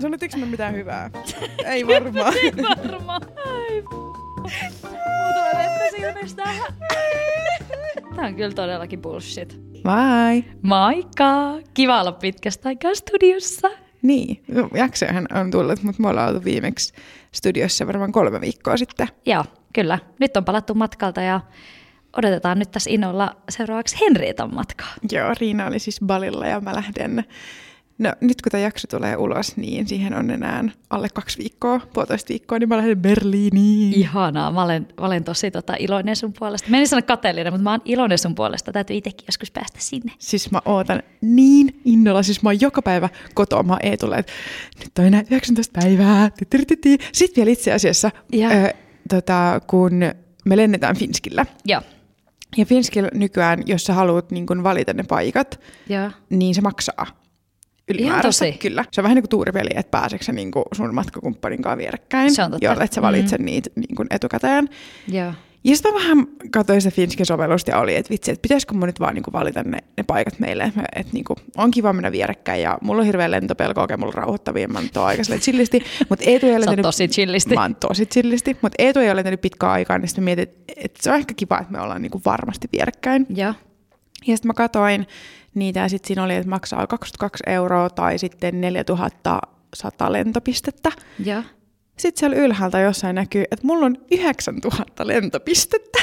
Sanottiinko me mitään hyvää? Ei varmaan. Ei varmaan. Ai silmistä. Tää on kyllä todellakin bullshit. Vai? Moikka! Kiva olla pitkästä aikaa studiossa. Niin, no, jaksojahan on tullut, mutta me ollaan oltu viimeksi studiossa varmaan kolme viikkoa sitten. Joo, kyllä. Nyt on palattu matkalta ja odotetaan nyt tässä innolla seuraavaksi Henrietan matkaa. Joo, Riina oli siis balilla ja mä lähden No nyt kun tämä jakso tulee ulos, niin siihen on enää alle kaksi viikkoa, puolitoista viikkoa, niin mä lähden Berliiniin. Ihanaa, mä olen, mä olen tosi tota, iloinen sun puolesta. Mä en sano kateellinen, mutta mä oon iloinen sun puolesta. Täytyy itsekin joskus päästä sinne. Siis mä ootan niin innolla, siis mä oon joka päivä kotoa, mä oon että nyt on enää 19 päivää. Sitten vielä itse asiassa, ö, tota, kun me lennetään Finskillä. Joo. Ja Finskillä nykyään, jos sä haluat niin kun valita ne paikat, Joo. niin se maksaa ylimääräistä. Kyllä. Se on vähän niin kuin tuuripeli, että pääseekö niin kuin sun matkakumppanin kanssa vierekkäin, se on totta. jolle et sä valitse mm. niitä niin kuin etukäteen. Joo. Ja sitten vähän katsoin sitä Finskin sovellusta ja oli, että vitsi, että pitäisikö mun nyt vaan niinku valita ne, ne paikat meille, että et niinku, on kiva mennä vierekkäin ja mulla on hirveä lentopelko, oikein mulla rauhoittavia, mä oon aika chillisti, mutta Eetu ei ole lentänyt, tosi chillisti. Mä oon tosi chillisti, mutta Eetu ei ole lentänyt pitkään aikaa, niin sitten mietin, että, että se on ehkä kiva, että me ollaan niinku varmasti vierekkäin. Ja, ja sitten mä katsoin niitä ja sitten siinä oli, että maksaa 22 euroa tai sitten 4100 lentopistettä. Ja. Sitten siellä ylhäältä jossain näkyy, että mulla on 9000 lentopistettä.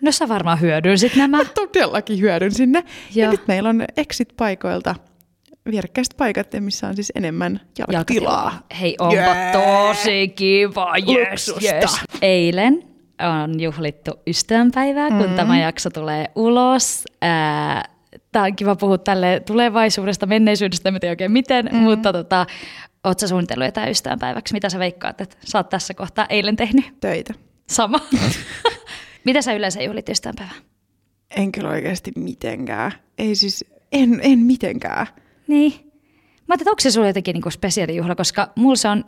No sä varmaan hyödynsit nämä. Mä todellakin hyödyn sinne. Ja, ja nyt meillä on exit-paikoilta vierekkäiset paikat, missä on siis enemmän jalkatilaa. Hei, onpa yeah. tosi kiva. Yes, yes. Eilen on juhlittu ystävänpäivää, kun mm. tämä jakso tulee ulos. Ää, Tämä on kiva puhua tälle tulevaisuudesta, menneisyydestä, en tiedä oikein miten, mm. mutta tota, Oletko suunnitellut jotain ystävänpäiväksi? Mitä sä veikkaat, että sä oot tässä kohtaa eilen tehnyt? Töitä. Sama. Mitä sä yleensä juhlit ystävänpäivää? En kyllä oikeasti mitenkään. Ei siis, en, en mitenkään. Niin. Mä ajattelin, onko se sulla jotenkin niinku spesiaalijuhla, koska mulla se on,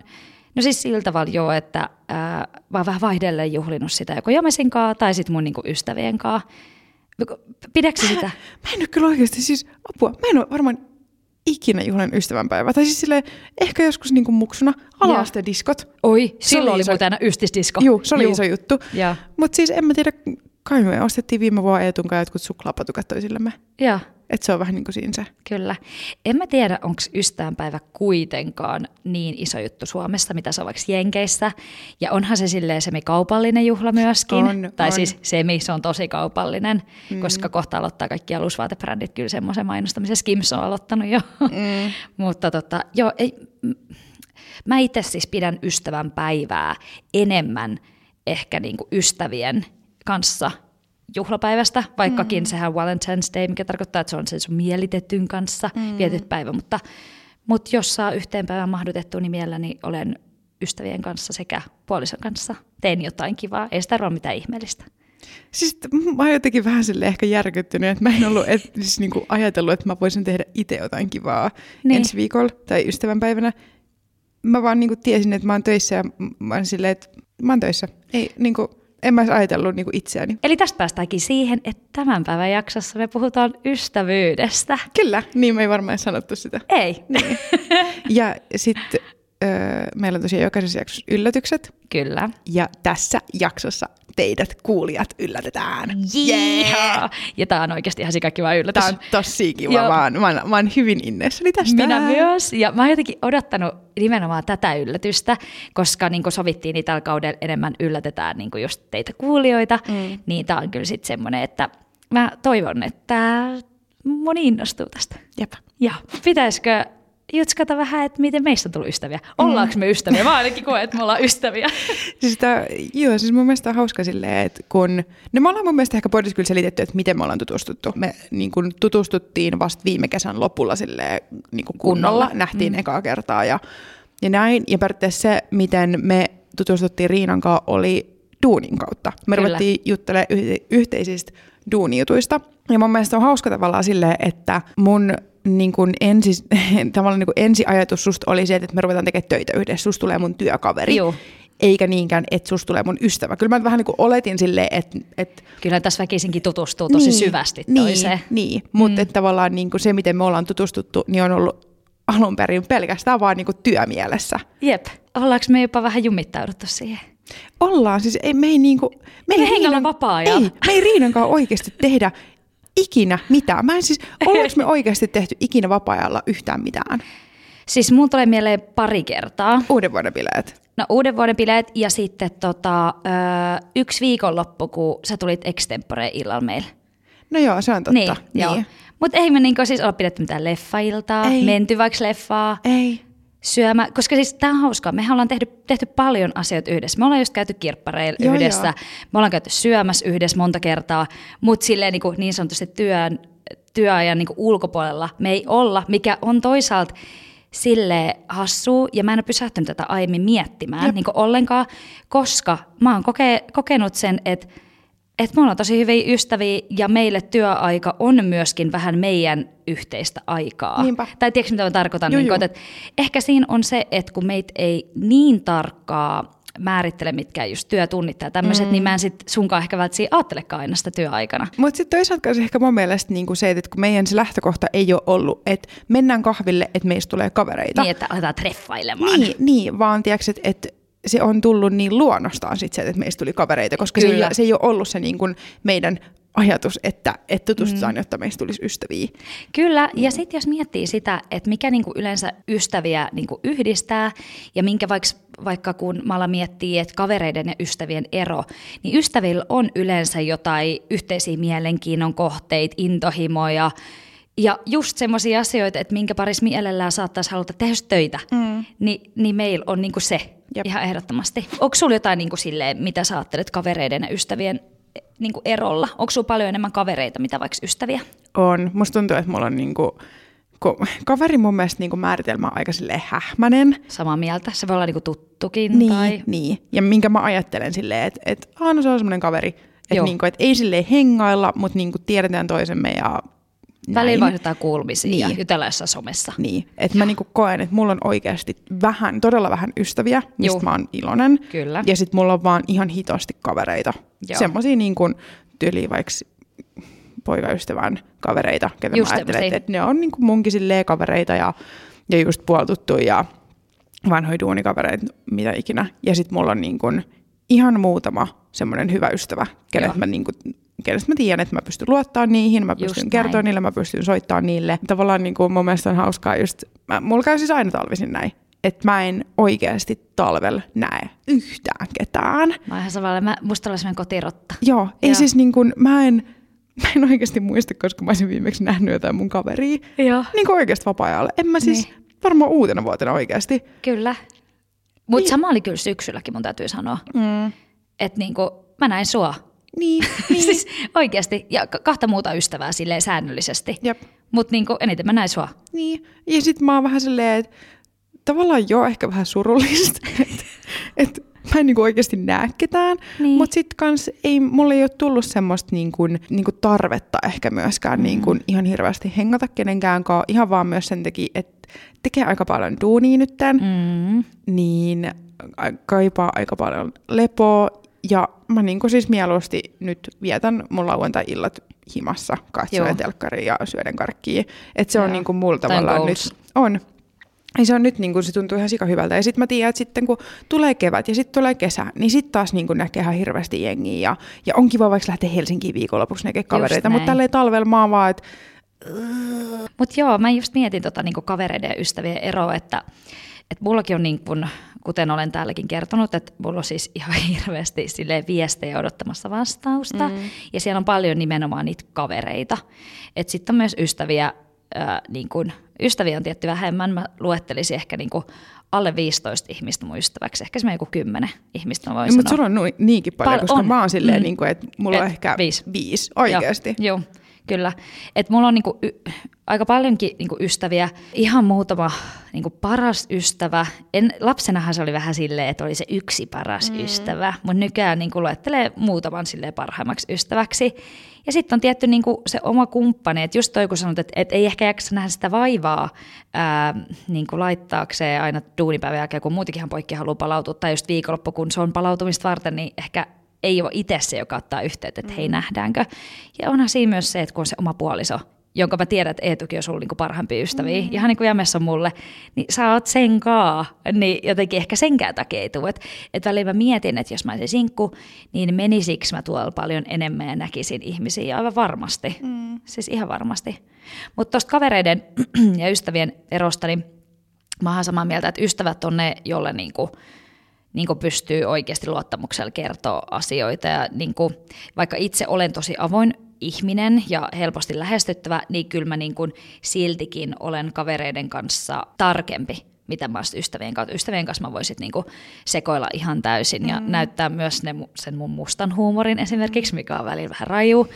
no siis sillä tavalla joo, että ää, mä oon vähän vaihdelleen juhlinut sitä joko Jamesin kaa tai sitten mun niinku ystävien kaa. Pidätkö sitä? Mä en ole kyllä oikeasti siis, apua, mä en ole varmaan ikinä juhlan ystävänpäivä. Tai siis silleen, ehkä joskus niin kuin muksuna diskot. Oi, silloin oli iso... muuten ystisdisko. Joo, se oli Juh. iso juttu. Mutta siis en mä tiedä, kai me ostettiin viime vuonna Eetun kanssa jotkut suklaapatukat toisillemme. Joo. Että se on vähän niin kuin siinä se. Kyllä. En mä tiedä, onko ystävänpäivä kuitenkaan niin iso juttu Suomessa, mitä se on vaikka Jenkeissä. Ja onhan se silleen semi-kaupallinen juhla myöskin. On, tai on. siis semi, se on tosi kaupallinen, mm. koska kohta aloittaa kaikki alusvaatebrändit kyllä semmoisen mainostamisen. Skims on aloittanut jo. Mm. Mutta tota, joo, ei, mä itse siis pidän ystävänpäivää enemmän ehkä niinku ystävien kanssa – juhlapäivästä, vaikkakin mm. sehän Valentine's Day, mikä tarkoittaa, että se on sen sun mielitetyn kanssa mm. vietyt päivä, mutta, mutta jos saa yhteen päivän mahdutettua, niin mielelläni olen ystävien kanssa sekä puolison kanssa. Teen jotain kivaa, ei sitä ole mitään ihmeellistä. Siis mä oon jotenkin vähän sille ehkä järkyttynyt, että mä en ollut et, siis niinku ajatellut, että mä voisin tehdä itse jotain kivaa niin. ensi viikolla tai ystävänpäivänä. Mä vaan niinku tiesin, että mä oon töissä ja mä oon silleen, että mä oon töissä. Ei, niinku, en mä ajatellut niin kuin itseäni. Eli tästä päästäänkin siihen, että tämän päivän jaksossa me puhutaan ystävyydestä. Kyllä, niin me ei varmaan sanottu sitä. Ei. Niin. Ja sitten öö, meillä on tosiaan jokaisessa jaksossa yllätykset. Kyllä. Ja tässä jaksossa teidät kuulijat yllätetään. Yeah! Ja tämä on oikeasti ihan kiva yllätys. Tämä on tosi kiva, mä oon, mä, oon, mä oon hyvin inneessäni tästä. Minä myös, ja mä oon jotenkin odottanut nimenomaan tätä yllätystä, koska niin sovittiin, niin tällä kaudella enemmän yllätetään niin just teitä kuulijoita, mm. niin tämä on kyllä sitten semmoinen, että mä toivon, että moni innostuu tästä. Jep. Ja pitäisikö jutskata vähän, että miten meistä on tullut ystäviä. Ollaanko me ystäviä? Mä ainakin koen, että me ollaan ystäviä. siis tää, joo, siis mun mielestä on hauska silleen, että kun... No me ollaan mun mielestä ehkä podissa kyllä selitetty, että miten me ollaan tutustuttu. Me niin kun tutustuttiin vasta viime kesän lopulla silleen, niin kun kunnolla. kunnolla. Nähtiin mm. ekaa kertaa ja, ja näin. Ja periaatteessa se, miten me tutustuttiin Riinan kanssa, oli duunin kautta. Me Kyllä. ruvettiin juttelemaan yhteisistä duunijutuista. Ja mun mielestä on hauska tavallaan silleen, että mun niin kuin ensi, tavallaan niin kuin ensiajatus susta oli se, että me ruvetaan tekemään töitä yhdessä, susta tulee mun työkaveri. Joo. Eikä niinkään, että susta tulee mun ystävä. Kyllä mä vähän niin kuin oletin silleen, että... että Kyllä tässä väkisinkin tutustuu tosi niin, syvästi niin, toiseen. Niin, mutta mm. että tavallaan niin kuin se, miten me ollaan tutustuttu, niin on ollut alun perin pelkästään vaan niinku työmielessä. Jep. Ollaanko me jopa vähän jumittauduttu siihen? Ollaan, siis ei, me ei niinku... Me ei hengellä vapaa-ajalla. Ei, me ei Riinankaan oikeasti tehdä ikinä mitään. Mä en siis, ollaanko me oikeasti tehty ikinä vapaa-ajalla yhtään mitään? Siis mun tulee mieleen pari kertaa. Uuden vuoden bileet. No uuden vuoden bileet ja sitten tota, ö, yksi viikonloppu, kun sä tulit extempore illalla meillä. No joo, se on totta. Niin, niin. joo. Mutta ei me niinku siis olla pidetty mitään leffailtaa, Ei. menty vaikka leffaa, Ei. Syömä, koska siis tämä on hauskaa. Mehän ollaan tehty, tehty paljon asioita yhdessä. Me ollaan just käyty kirppareilla Joo, yhdessä, joo. me ollaan käyty syömässä yhdessä monta kertaa, mutta silleen niin, niin sanotusti työn, työajan niin ulkopuolella me ei olla, mikä on toisaalta sille hassu, ja mä en ole pysähtynyt tätä aiemmin miettimään niin ollenkaan, koska mä oon koke, kokenut sen, että et me ollaan tosi hyviä ystäviä ja meille työaika on myöskin vähän meidän yhteistä aikaa. Niinpä. Tai tiedätkö mitä mä tarkoitan? Juu, niin kuin, että ehkä siinä on se, että kun meitä ei niin tarkkaa määrittele mitkään just työtunnit ja tämmöiset, mm. niin mä en sit sunkaan ehkä välttämättä ajattelekaan aina sitä työaikana. Mutta sitten toisaalta ehkä mun mielestä niinku se, että kun meidän se lähtökohta ei ole ollut, että mennään kahville, että meistä tulee kavereita. Niin, että aletaan treffailemaan. Niin, niin vaan tiedätkö, että, että se on tullut niin luonnostaan sit se, että meistä tuli kavereita, koska se ei, se ei ole ollut se niin kuin meidän ajatus, että, että tutustutaan, mm. jotta meistä tulisi ystäviä. Kyllä, ja sitten jos miettii sitä, että mikä niinku yleensä ystäviä niinku yhdistää, ja minkä vaikka, vaikka kun Mala miettii, että kavereiden ja ystävien ero, niin ystävillä on yleensä jotain yhteisiä mielenkiinnon kohteita, intohimoja, ja just semmoisia asioita, että minkä parissa mielellään saattaisi haluta tehdä töitä, mm. niin, niin meillä on niinku se Jep. ihan ehdottomasti. Onko sulla jotain niinku silleen, mitä sä ajattelet kavereiden ja ystävien niinku erolla? Onko sulla paljon enemmän kavereita, mitä vaikka ystäviä? On. Musta tuntuu, että mulla on niinku, kaveri mun mielestä niinku määritelmä on aika silleen hähmänen. Samaa mieltä. Se voi olla niinku tuttukin Niin, tai... niin. Ja minkä mä ajattelen silleen, että et, ah, no se on semmoinen kaveri, että niinku, et ei silleen hengailla, mutta niinku tiedetään toisemme ja Välillä näin. vaihdetaan kuulumisia niin. jossain somessa. Niin, että mä niinku koen, että mulla on oikeasti vähän, todella vähän ystäviä, mistä Juu. mä oon iloinen. Kyllä. Ja sit mulla on vaan ihan hitosti kavereita. Joo. Semmosia niin kuin tyyliin vaikka poikaystävän kavereita, ketä Just mä ajattelen, että, että ne on niin kuin munkin silleen kavereita ja, ja just puoltuttuja ja vanhoja duunikavereita, mitä ikinä. Ja sit mulla on niin kuin ihan muutama semmoinen hyvä ystävä, kenet Joo. mä, niin kuin, kenestä mä tiedän, että mä pystyn luottaa niihin, mä pystyn kertoa niille, mä pystyn soittaa niille. Tavallaan niin kuin mun mielestä on hauskaa just, mä, mulla käy siis aina talvisin näin, että mä en oikeasti talvella näe yhtään ketään. Mä oon ihan samalla, mä, musta olla semmoinen kotirotta. Joo, ei Joo. siis niin kuin, mä en, mä en oikeasti muista, koska mä olisin viimeksi nähnyt jotain mun kaveria. Joo. Niin kuin oikeasti vapaa-ajalla. En mä siis Niin. varmaan uutena vuotena oikeasti. Kyllä. Mutta Niin. sama oli kyllä syksylläkin, mun täytyy sanoa. Mm. Että niinku, mä näin sua. Niin, niin. siis oikeasti, ja ka- kahta muuta ystävää silleen säännöllisesti. Jep. Mutta niinku, eniten mä näin sua. Niin. Ja sit mä oon vähän silleen, että tavallaan joo, ehkä vähän surullista, että et mä en niinku oikeasti näe ketään, Niin. mutta sit kans ei, mulle ei ole tullut semmoista niinku, niinku tarvetta ehkä myöskään mm. niinku ihan hirveästi hengata kenenkään kanssa, ihan vaan myös sen takia, että tekee aika paljon duunia nytten, mm. Niin kaipaa aika paljon lepoa, ja mä niinku siis mieluusti nyt vietän mun lauantai-illat himassa katsoen Joo. telkkaria ja syöden karkkia. Että se on Joo. niinku mulla Toi on tavallaan goals. nyt on. Ja se on nyt niin kuin, se tuntuu ihan sika hyvältä. Ja sitten mä tiedän, että sitten kun tulee kevät ja sitten tulee kesä, niin sitten taas niin kuin näkee ihan hirveästi jengiä. Ja, ja on kiva vaikka lähteä Helsinkiin viikonlopuksi näkee kavereita. Mutta tälleen talvella mä oon vaan, että Mutta joo, mä just mietin tota niinku kavereiden ja ystävien eroa, että et mullakin on niin kun, kuten olen täälläkin kertonut, että mulla on siis ihan hirveästi viestejä odottamassa vastausta. Mm. Ja siellä on paljon nimenomaan niitä kavereita. Että sitten on myös ystäviä, ää, niin kun, ystäviä on tietty vähemmän. Mä luettelisin ehkä niin kun alle 15 ihmistä mun ystäväksi. Ehkä semmoinen joku 10 ihmistä mä voin mutta sanoa. sulla on niinkin paljon, Pal- koska on. mä oon silleen, Mm. niin kuin, että mulla on Et ehkä viisi. viisi oikeasti. Joo, joo kyllä. Et mulla on niinku y- aika paljonkin niinku ystäviä. Ihan muutama niinku paras ystävä. En, lapsenahan se oli vähän silleen, että oli se yksi paras mm. ystävä, mutta nykyään niinku luettelee muutaman silleen parhaimmaksi ystäväksi. Ja sitten on tietty niinku se oma kumppani, että just toi kun sanot, että et ei ehkä jaksa nähdä sitä vaivaa ää, niinku laittaakseen aina duunipäivän jälkeen, kun muutenkin ihan poikki haluaa palautua, tai just viikonloppu, kun se on palautumista varten, niin ehkä ei ole itse se, joka ottaa yhteyttä, että hei nähdäänkö. Ja onhan siinä myös se, että kun on se oma puoliso, jonka mä tiedän, että Eetukin on sulla niinku parhaimpia ystäviä, mm. ihan niin kuin Jämessä mulle, niin sä oot sen kaa, niin jotenkin ehkä senkään takia ei tule. Että et välillä mä mietin, että jos mä olisin sinkku, niin menisikö mä tuolla paljon enemmän ja näkisin ihmisiä aivan varmasti. Mm. Siis ihan varmasti. Mutta tuosta kavereiden ja ystävien erosta, niin mä oon samaa mieltä, että ystävät on ne, jolle niinku, niin kuin pystyy oikeasti luottamuksella kertoa asioita. Ja niin kuin, vaikka itse olen tosi avoin ihminen ja helposti lähestyttävä, niin kyllä mä niin kuin siltikin olen kavereiden kanssa tarkempi mitä mä ystävien kanssa. Ystävien kanssa mä voisin niinku sekoilla ihan täysin ja mm. näyttää myös ne, sen mun mustan huumorin esimerkiksi, mikä on välillä vähän raju.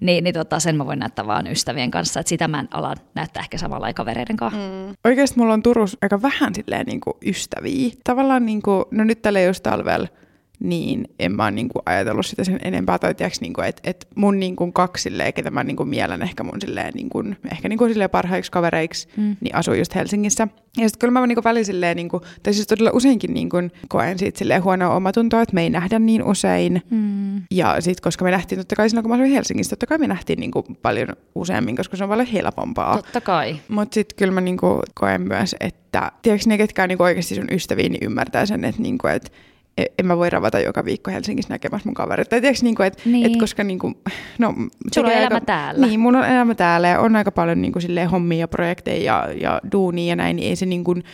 Niin, niin tota, sen mä voin näyttää vaan ystävien kanssa, että sitä mä en ala näyttää ehkä samalla kavereiden kanssa. Mm. Oikeasti mulla on Turussa aika vähän silleen niinku ystäviä. Tavallaan niinku, no nyt tällä just talvella niin en mä oon niinku ajatellut sitä sen enempää. Tai tiiäks, niinku, että et mun niinku kaksi silleen, ketä mä niinku mielen ehkä mun silleen, niinku, ehkä niinku silleen parhaiksi kavereiksi, mm. niin asuu just Helsingissä. Ja sitten kyllä mä niinku välillä silleen, niinku, tai siis todella useinkin niinku, koen siitä silleen huonoa omatuntoa, että me ei nähdä niin usein. Mm. Ja sitten koska me nähtiin totta kai silloin, kun mä asuin Helsingissä, totta kai me nähtiin niinku paljon useammin, koska se on paljon helpompaa. Totta kai. Mutta sitten kyllä mä niinku koen myös, että tiedätkö ne, ketkä on niinku oikeasti sun ystäviä, niin ymmärtää sen, että niinku, et, E, en mä voi ravata joka viikko Helsingissä näkemässä mun kaverit. Tai tiiäks, niin kuin, et, niin. et koska niin kuin, no, Sulla on elämä täällä. Niin, mun on elämä täällä ja on aika paljon niin kuin, silleen, hommia ja projekteja ja, ja duunia ja näin, niin ei se niin kuin,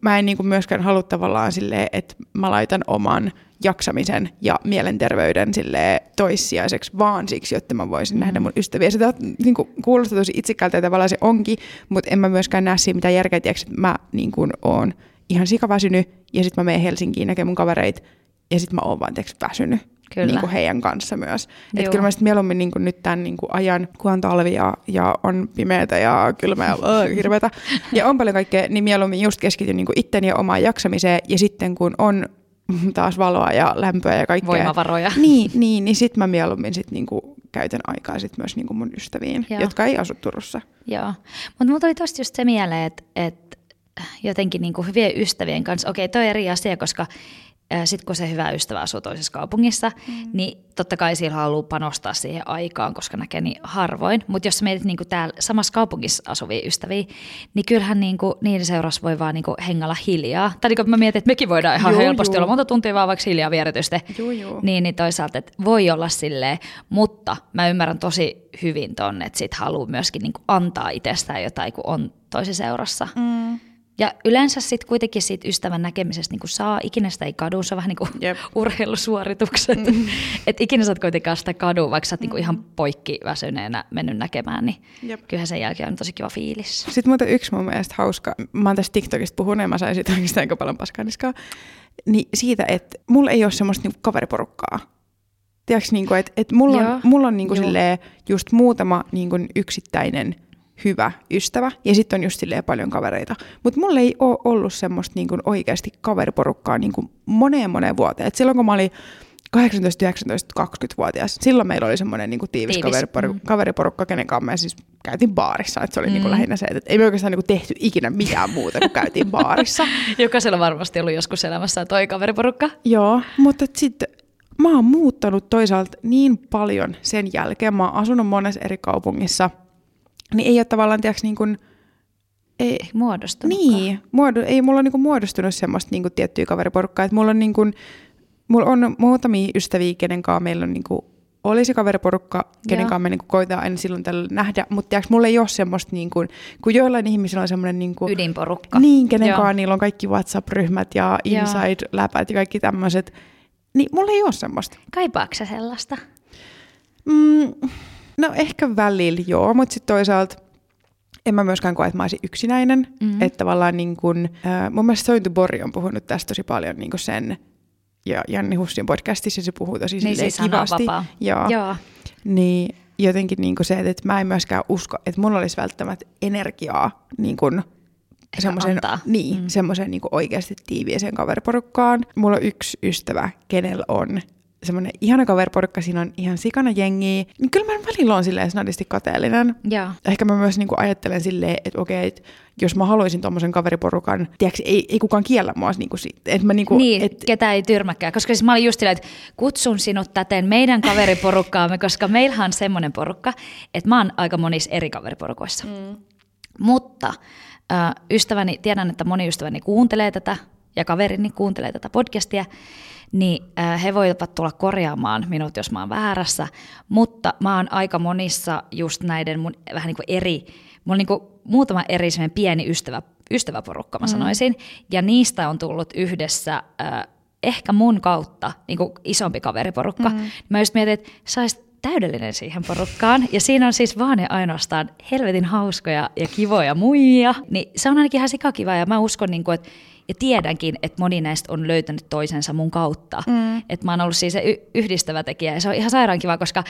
mä en niin kuin myöskään halua tavallaan silleen, että mä laitan oman jaksamisen ja mielenterveyden sille toissijaiseksi vaan siksi, jotta mä voisin mm. nähdä mun ystäviä. Se niin kuin, kuulostaa tosi itsekältä ja tavallaan se onkin, mutta en mä myöskään näe siinä mitään järkeä, tiiäks, että mä niin kuin, oon ihan sikaväsynyt ja sitten mä menen Helsinkiin näkemään mun kavereit ja sitten mä oon vaan teeksi väsynyt. Kyllä. Niin kuin heidän kanssa myös. Että kyllä mä sitten mieluummin niin kuin nyt tämän niin kuin ajan, kun on talvi ja, ja on pimeätä ja kylmä ja uh, hirveätä ja on paljon kaikkea, niin mieluummin just keskityn niin kuin itteni ja omaan jaksamiseen ja sitten kun on taas valoa ja lämpöä ja kaikkea. Voimavaroja. Niin, niin, niin sitten mä mieluummin sit niinku käytän aikaa sit myös niinku mun ystäviin, Joo. jotka ei asu Turussa. Joo, mutta mulla tuli tosta just se mieleen, että et jotenkin niin kuin hyvien ystävien kanssa. Okei, toi eri asia, koska sitten kun se hyvä ystävä asuu toisessa kaupungissa, mm. niin totta kai sillä haluaa panostaa siihen aikaan, koska näkee niin harvoin. Mutta jos mietit niin täällä samassa kaupungissa asuvia ystäviä, niin kyllähän niin kuin, niiden seurassa voi vaan niin kuin hengalla hiljaa. Tai niin kuin mä mietin, että mekin voidaan ihan joo, helposti joo. olla monta tuntia vaan vaikka hiljaa vieretystä. Niin, niin toisaalta, että voi olla silleen, mutta mä ymmärrän tosi hyvin ton, että sit haluaa myöskin niin kuin antaa itsestään jotain, kun on toisessa seurassa. Mm. Ja yleensä sitten kuitenkin siitä ystävän näkemisestä niin saa, ikinä sitä ei kadu, se on vähän niin kuin yep. urheilusuoritukset. Mm. että ikinä sä oot kuitenkaan sitä kadu, vaikka sä oot mm. niin ihan poikki väsyneenä mennyt näkemään, niin yep. kyllähän sen jälkeen on tosi kiva fiilis. Sitten muuten yksi mun mielestä hauska, mä oon tästä TikTokista puhunut ja mä sain siitä oikeastaan aika paljon paskaniskaa, niin siitä, että mulla ei ole semmoista niin kaveriporukkaa. Tiedätkö, niin kuin, että, että mulla on, mulla on niin kuin just muutama niin kuin yksittäinen hyvä ystävä ja sitten on just silleen paljon kavereita. Mutta mulla ei ole ollut semmoista niin kuin oikeasti kaveriporukkaa niin kuin moneen moneen vuoteen. Et silloin kun mä olin 18, 19, 20-vuotias, silloin meillä oli semmoinen niin kuin tiivis, tiivis. Kaveriporukka, mm. kaveriporukka, kenen kanssa me siis käytiin baarissa. Et se oli niinku mm. niin kuin lähinnä se, että ei me oikeastaan niin kuin tehty ikinä mitään muuta kuin käytiin baarissa. Jokaisella varmasti ollut joskus elämässä toi kaveriporukka. Joo, mutta sitten mä oon muuttanut toisaalta niin paljon sen jälkeen. Mä oon asunut monessa eri kaupungissa – niin ei ole tavallaan, tiedätkö, niin kuin, ei, muodostunut. Niin, muodo, ei mulla ole niin kuin muodostunut semmoista niin kuin tiettyä kaveriporukkaa, että mulla on, niin kuin, mulla on muutamia ystäviä, kenen kanssa meillä on niin kuin, olisi kaveriporukka, kenen kanssa me niin koitetaan aina silloin tällä nähdä, mutta tiedätkö, mulla ei ole semmoista, niin kuin, kun joillain ihmisillä on semmoinen... Niin kuin, Ydinporukka. Niin, kenen kanssa niillä on kaikki WhatsApp-ryhmät ja Inside-läpät ja kaikki tämmöiset. Niin mulla ei ole semmoista. Kaipaatko sellaista? Mm, No ehkä välillä joo, mutta sitten toisaalta en mä myöskään koe, että mä olisin yksinäinen. Mm-hmm. Että tavallaan niin kun, äh, mun mielestä Sointu Bori on puhunut tästä tosi paljon niin sen, ja Janni Hussin podcastissa se puhuu tosi niin siis kivasti. Joo. joo. Niin jotenkin niin se, että mä en myöskään usko, että mulla olisi välttämättä energiaa niin kun, semmoisen, niin, mm. semmoisen niin oikeasti tiiviiseen kaveriporukkaan. Mulla on yksi ystävä, kenellä on semmoinen ihana kaveriporukka, siinä on ihan sikana jengiä, niin kyllä mä välillä on silleen snadisti kateellinen. Joo. Ehkä mä myös niinku ajattelen silleen, että okei, että jos mä haluaisin tommosen kaveriporukan, tiedätkö, ei, ei kukaan kiellä mua niinku siitä. Että mä niinku, Niin, et, ketä ei tyrmäkään. Koska siis mä olin just silleen, että kutsun sinut täten meidän kaveriporukkaamme, koska meillähän on semmoinen porukka, että mä oon aika monissa eri kaveriporukoissa. Mm. Mutta ystäväni, tiedän, että moni ystäväni kuuntelee tätä ja kaverini kuuntelee tätä podcastia, niin äh, he voivat tulla korjaamaan minut, jos mä oon väärässä, mutta mä oon aika monissa just näiden mun vähän niin kuin eri, mulla on niin kuin muutama eri pieni ystävä, ystäväporukka, mä sanoisin, ja niistä on tullut yhdessä äh, ehkä mun kautta niin kuin isompi kaveriporukka. Mm. Mä just mietin, että sä olisit täydellinen siihen porukkaan. Ja siinä on siis vaan ja ainoastaan helvetin hauskoja ja kivoja muijia. Niin se on ainakin ihan sikakiva ja mä uskon, niin kuin, että ja tiedänkin, että moni näistä on löytänyt toisensa mun kautta. Mm. Että mä oon ollut siis se y- yhdistävä tekijä ja se on ihan sairaan kiva, koska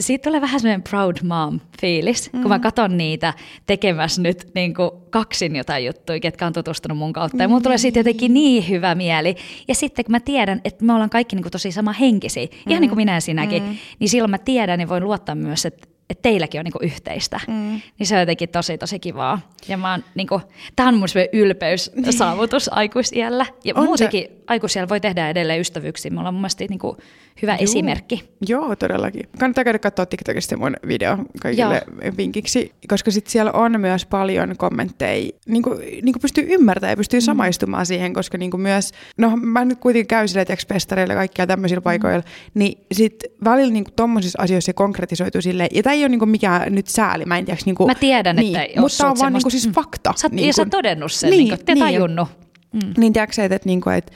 siitä tulee vähän semmoinen proud mom fiilis, mm. kun mä katson niitä tekemässä nyt niin kuin kaksin jotain juttuja, ketkä on tutustunut mun kautta. Ja mulla tulee siitä jotenkin niin hyvä mieli. Ja sitten kun mä tiedän, että me ollaan kaikki niin kuin tosi sama henkisiä, mm. ihan niin kuin minä ja sinäkin, mm. niin silloin mä tiedän ja voin luottaa myös, että että teilläkin on niinku yhteistä. Mm. Niin se on jotenkin tosi, tosi kivaa. Ja mä oon, niinku, tämä on mun ylpeyssaavutus aikuisiällä. Ja on muutenkin se... aikuisiällä voi tehdä edelleen ystävyyksiä. Me ollaan mun mielestä niinku hyvä Juu. esimerkki. Joo, todellakin. Kannattaa käydä katsoa TikTokista mun video kaikille Joo. vinkiksi, koska sit siellä on myös paljon kommentteja. Niinku, niinku pystyy ymmärtämään ja pystyy mm. samaistumaan siihen, koska niinku myös, no mä nyt kuitenkin käyn sille festareilla ja kaikkia tämmöisillä mm. paikoilla, niin sit välillä niinku tommosissa asioissa se konkretisoituu silleen, ja ei ole niinku mikään nyt sääli, mä en tiedä. Niinku, mä tiedän, niin, että Mutta tämä on vaan niinku siis fakta. Sä, niin ja sä oot todennut sen, niin, niin, te niin, tajunnut. Mm. Niin tiedätkö että, niinku, että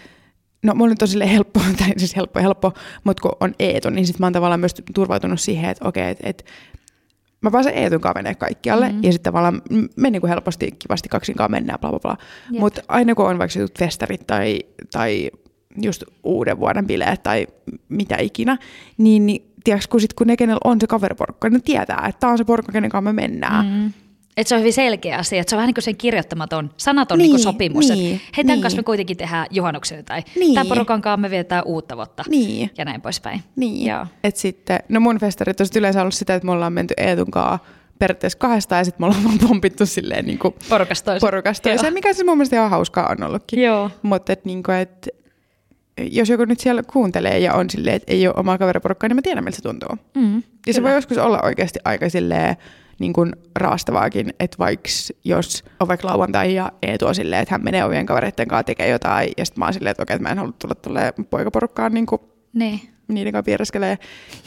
No mulla nyt on sille helppo, tai siis helppo, helppo, mutta kun on Eetu, niin sitten mä oon tavallaan myös turvautunut siihen, että okei, että et, mä pääsen Eetun kanssa menee kaikkialle, mm-hmm. ja sitten tavallaan me niin kuin helposti, kivasti kaksinkaan mennään, bla bla bla. Mutta aina kun on vaikka festarit tai, tai just uuden vuoden bileet tai mitä ikinä, niin, niin tiedätkö, kun, sit, kun ne, kenellä on se kaveriporukka, ne tietää, että tämä on se porukka, kenen kanssa me mennään. Mm-hmm. Että se on hyvin selkeä asia, että se on vähän niin kuin sen kirjoittamaton, sanaton niin, niin sopimus. Niin, että hei, tämän niin. kanssa me kuitenkin tehdään juhannuksen tai niin. tämän porukan kanssa me vietetään uutta vuotta niin. ja näin poispäin. Niin, Joo. Et sitten, no mun festarit on yleensä ollut sitä, että me ollaan menty Eetun kanssa periaatteessa kahdesta ja sitten me ollaan vaan pompittu silleen niin kuin porukastoiseen. mikä siis mun mielestä ihan hauskaa on ollutkin. Joo. Mutta et, niin kuin, et, jos joku nyt siellä kuuntelee ja on silleen, että ei ole omaa kaveriporukkaa, niin mä tiedän, miltä se tuntuu. Mm, ja se voi joskus olla oikeasti aika silleen, niin kuin raastavaakin, että vaikka jos on vaikka lauantai ja Eetu on silleen, että hän menee ovien kavereiden kanssa tekee jotain, ja sitten mä oon silleen, että okei, että mä en halua tulla tuolle poikaporukkaan niin kuin niin. niiden kanssa piereskelee.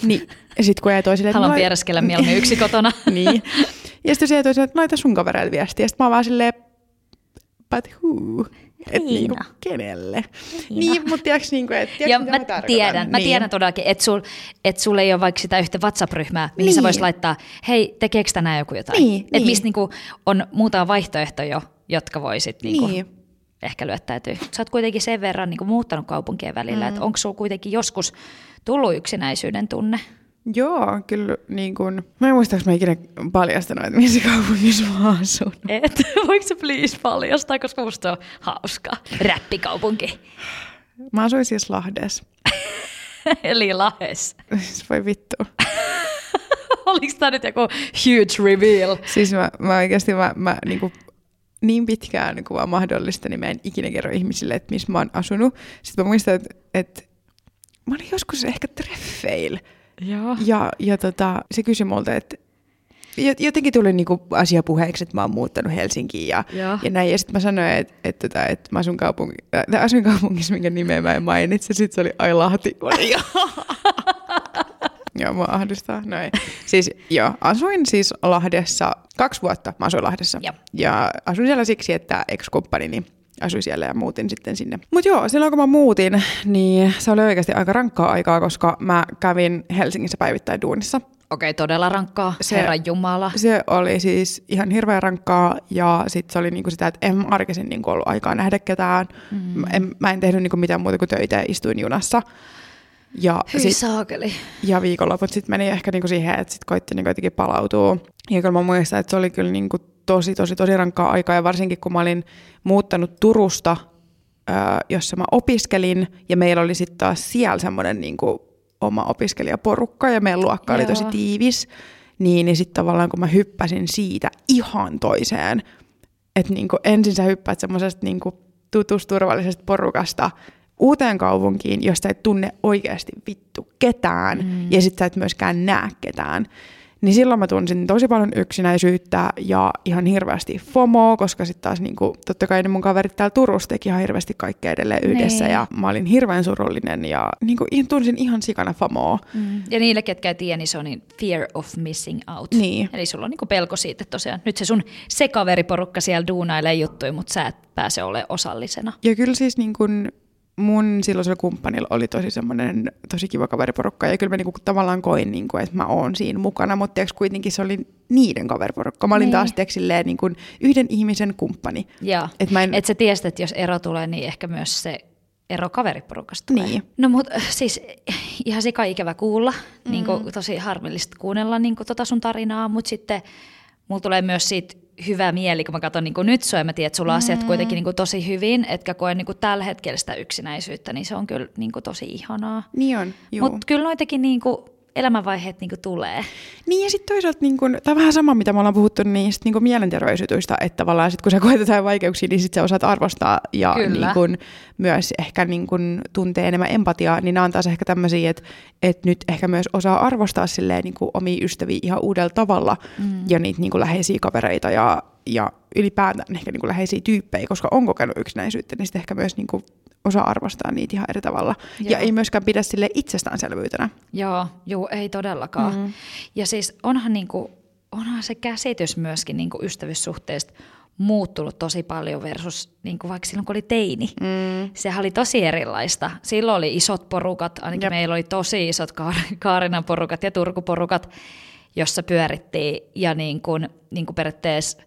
Niin, sit kun Eetu on silleen, Haluan piereskellä mieluummin yksi kotona. niin. Ja sitten se Eetu on silleen, että laita sun kavereille viestiä. Ja sitten mä oon vaan silleen, but who? Et niinku, kenelle? Riina. Niin, mutta tiedätkö, niinku, et, tiedätkö, ja mä, mä tiedän, niin. mä tiedän todellakin, että sul, et sul ei ole vaikka sitä yhtä WhatsApp-ryhmää, mihin niin. sä vois laittaa, hei, tekeekö tänään joku jotain? Niin, että niin. mistä niinku, on muutama vaihtoehto jo, jotka voisit niinku, niin. ehkä lyöttäytyä. Sä oot kuitenkin sen verran niinku, muuttanut kaupunkien välillä, mm. että onko sulla kuitenkin joskus tullut yksinäisyyden tunne? Joo, kyllä niin kun, mä en muista, mä ikinä paljastanut, että missä kaupungissa mä asun. Et, voiko se please paljastaa, koska musta on hauska. Räppikaupunki. Mä asuin siis Lahdessa. Eli Lahes. Siis voi vittu. Oliko tämä nyt joku huge reveal? Siis mä, mä oikeasti mä, mä niin, kuin, niin pitkään kuin vaan mahdollista, niin mä en ikinä kerro ihmisille, että missä mä oon asunut. Sitten mä muistan, että, että mä olin joskus ehkä treffeillä Joo. Ja, ja tota, se kysyi multa, että jotenkin tuli niinku asia puheeksi, että mä oon muuttanut Helsinkiin ja, ja näin. Ja sitten mä sanoin, että, että, että, että mä asun, kaupunki, äh, asun kaupungissa, minkä nimeä mä en mainitse. Sitten se oli Ai Lahti. joo, mua ahdistaa. No ei. Siis joo, asuin siis Lahdessa kaksi vuotta. Mä asuin Lahdessa. Ja, ja asuin siellä siksi, että ex-kumppanini asui siellä ja muutin sitten sinne. Mutta joo, silloin kun mä muutin, niin se oli oikeasti aika rankkaa aikaa, koska mä kävin Helsingissä päivittäin duunissa. Okei, todella rankkaa, se, Herran Jumala. Se oli siis ihan hirveän rankkaa ja sitten se oli niinku sitä, että en arkisin niinku ollut aikaa nähdä ketään. Mm. En, mä en tehnyt niinku mitään muuta kuin töitä ja istuin junassa. Ja, sit, saakeli. ja viikonloput sitten meni ehkä niinku siihen, että sitten koitti niinku jotenkin palautua. Ja kyllä mä muistan, että se oli kyllä niinku tosi, tosi, tosi rankkaa aikaa ja varsinkin kun mä olin muuttanut Turusta, jossa mä opiskelin ja meillä oli sitten taas siellä semmoinen niin kuin oma opiskelijaporukka ja meidän luokka oli Joo. tosi tiivis. Niin, niin sitten tavallaan kun mä hyppäsin siitä ihan toiseen, että niinku ensin sä hyppäät semmoisesta niinku tutusturvallisesta porukasta uuteen kaupunkiin, josta et tunne oikeasti vittu ketään, mm. ja sitten sä et myöskään näe ketään. Niin silloin mä tunsin tosi paljon yksinäisyyttä ja ihan hirveästi FOMOa, koska sitten taas niinku, totta kai ne mun kaverit täällä Turussa teki ihan hirveästi kaikkea edelleen yhdessä Niin. ja mä olin hirveän surullinen ja niinku, ihan tunsin ihan sikana FOMOa. Mm. Ja niille, ketkä ei tiedä, niin se on niin fear of missing out. Niin. Eli sulla on niinku pelko siitä, että tosiaan nyt se sun se kaveriporukka siellä duunailee juttuja, mutta sä et pääse olemaan osallisena. Ja kyllä siis niin kun mun silloisella kumppanilla oli tosi semmoinen tosi kiva kaveriporukka ja kyllä mä niinku tavallaan koin, niinku, että mä oon siinä mukana, mutta tiiäks, kuitenkin se oli niiden kaveriporukka. Mä olin Niin. taas tiiäks, silleen, niin kuin yhden ihmisen kumppani. Ja Et mä en- et sä tiesit, että jos ero tulee, niin ehkä myös se ero kaveriporukasta tulee. Niin. No mut äh, siis ihan sika ikävä kuulla, mm. niin kuin, tosi harmillista kuunnella niin kuin, tota sun tarinaa, mutta sitten mulla tulee myös siitä hyvä mieli, kun mä katson niin nyt sua ja mä tiedän, että sulla on asiat kuitenkin niin kuin, tosi hyvin, etkä koe niin kuin, tällä hetkellä sitä yksinäisyyttä, niin se on kyllä niin kuin, tosi ihanaa. Niin on. Mutta kyllä noitakin niin kuin, elämänvaiheet niin kuin, tulee. Niin ja sitten toisaalta, niin kun, tämä on vähän sama, mitä me ollaan puhuttu niistä niin mielenterveysjutuista, että tavallaan sit, kun sä koet jotain vaikeuksia, niin sitten sä osaat arvostaa ja Kyllä. niin kun, myös ehkä niin kun, tuntee enemmän empatiaa, niin nämä on taas ehkä tämmöisiä, että, että nyt ehkä myös osaa arvostaa silleen, niin kuin omia ystäviä ihan uudella tavalla mm. ja niitä niin kuin läheisiä kavereita ja, ja ylipäätään ehkä niin kuin läheisiä tyyppejä, koska on kokenut yksinäisyyttä, niin sitten ehkä myös niin kuin osaa arvostaa niitä ihan eri tavalla. Ja Joo. ei myöskään pidä sille itsestäänselvyytenä. Joo, juu, ei todellakaan. Mm. Ja siis onhan, niinku, onhan se käsitys myöskin niinku ystävyyssuhteesta muuttunut tosi paljon versus niinku vaikka silloin, kun oli teini. Mm. Sehän oli tosi erilaista. Silloin oli isot porukat, ainakin Jep. Jep. meillä oli tosi isot Kaar- Kaarinan porukat ja Turku-porukat, jossa pyörittiin ja niin kuin, niin kuin periaatteessa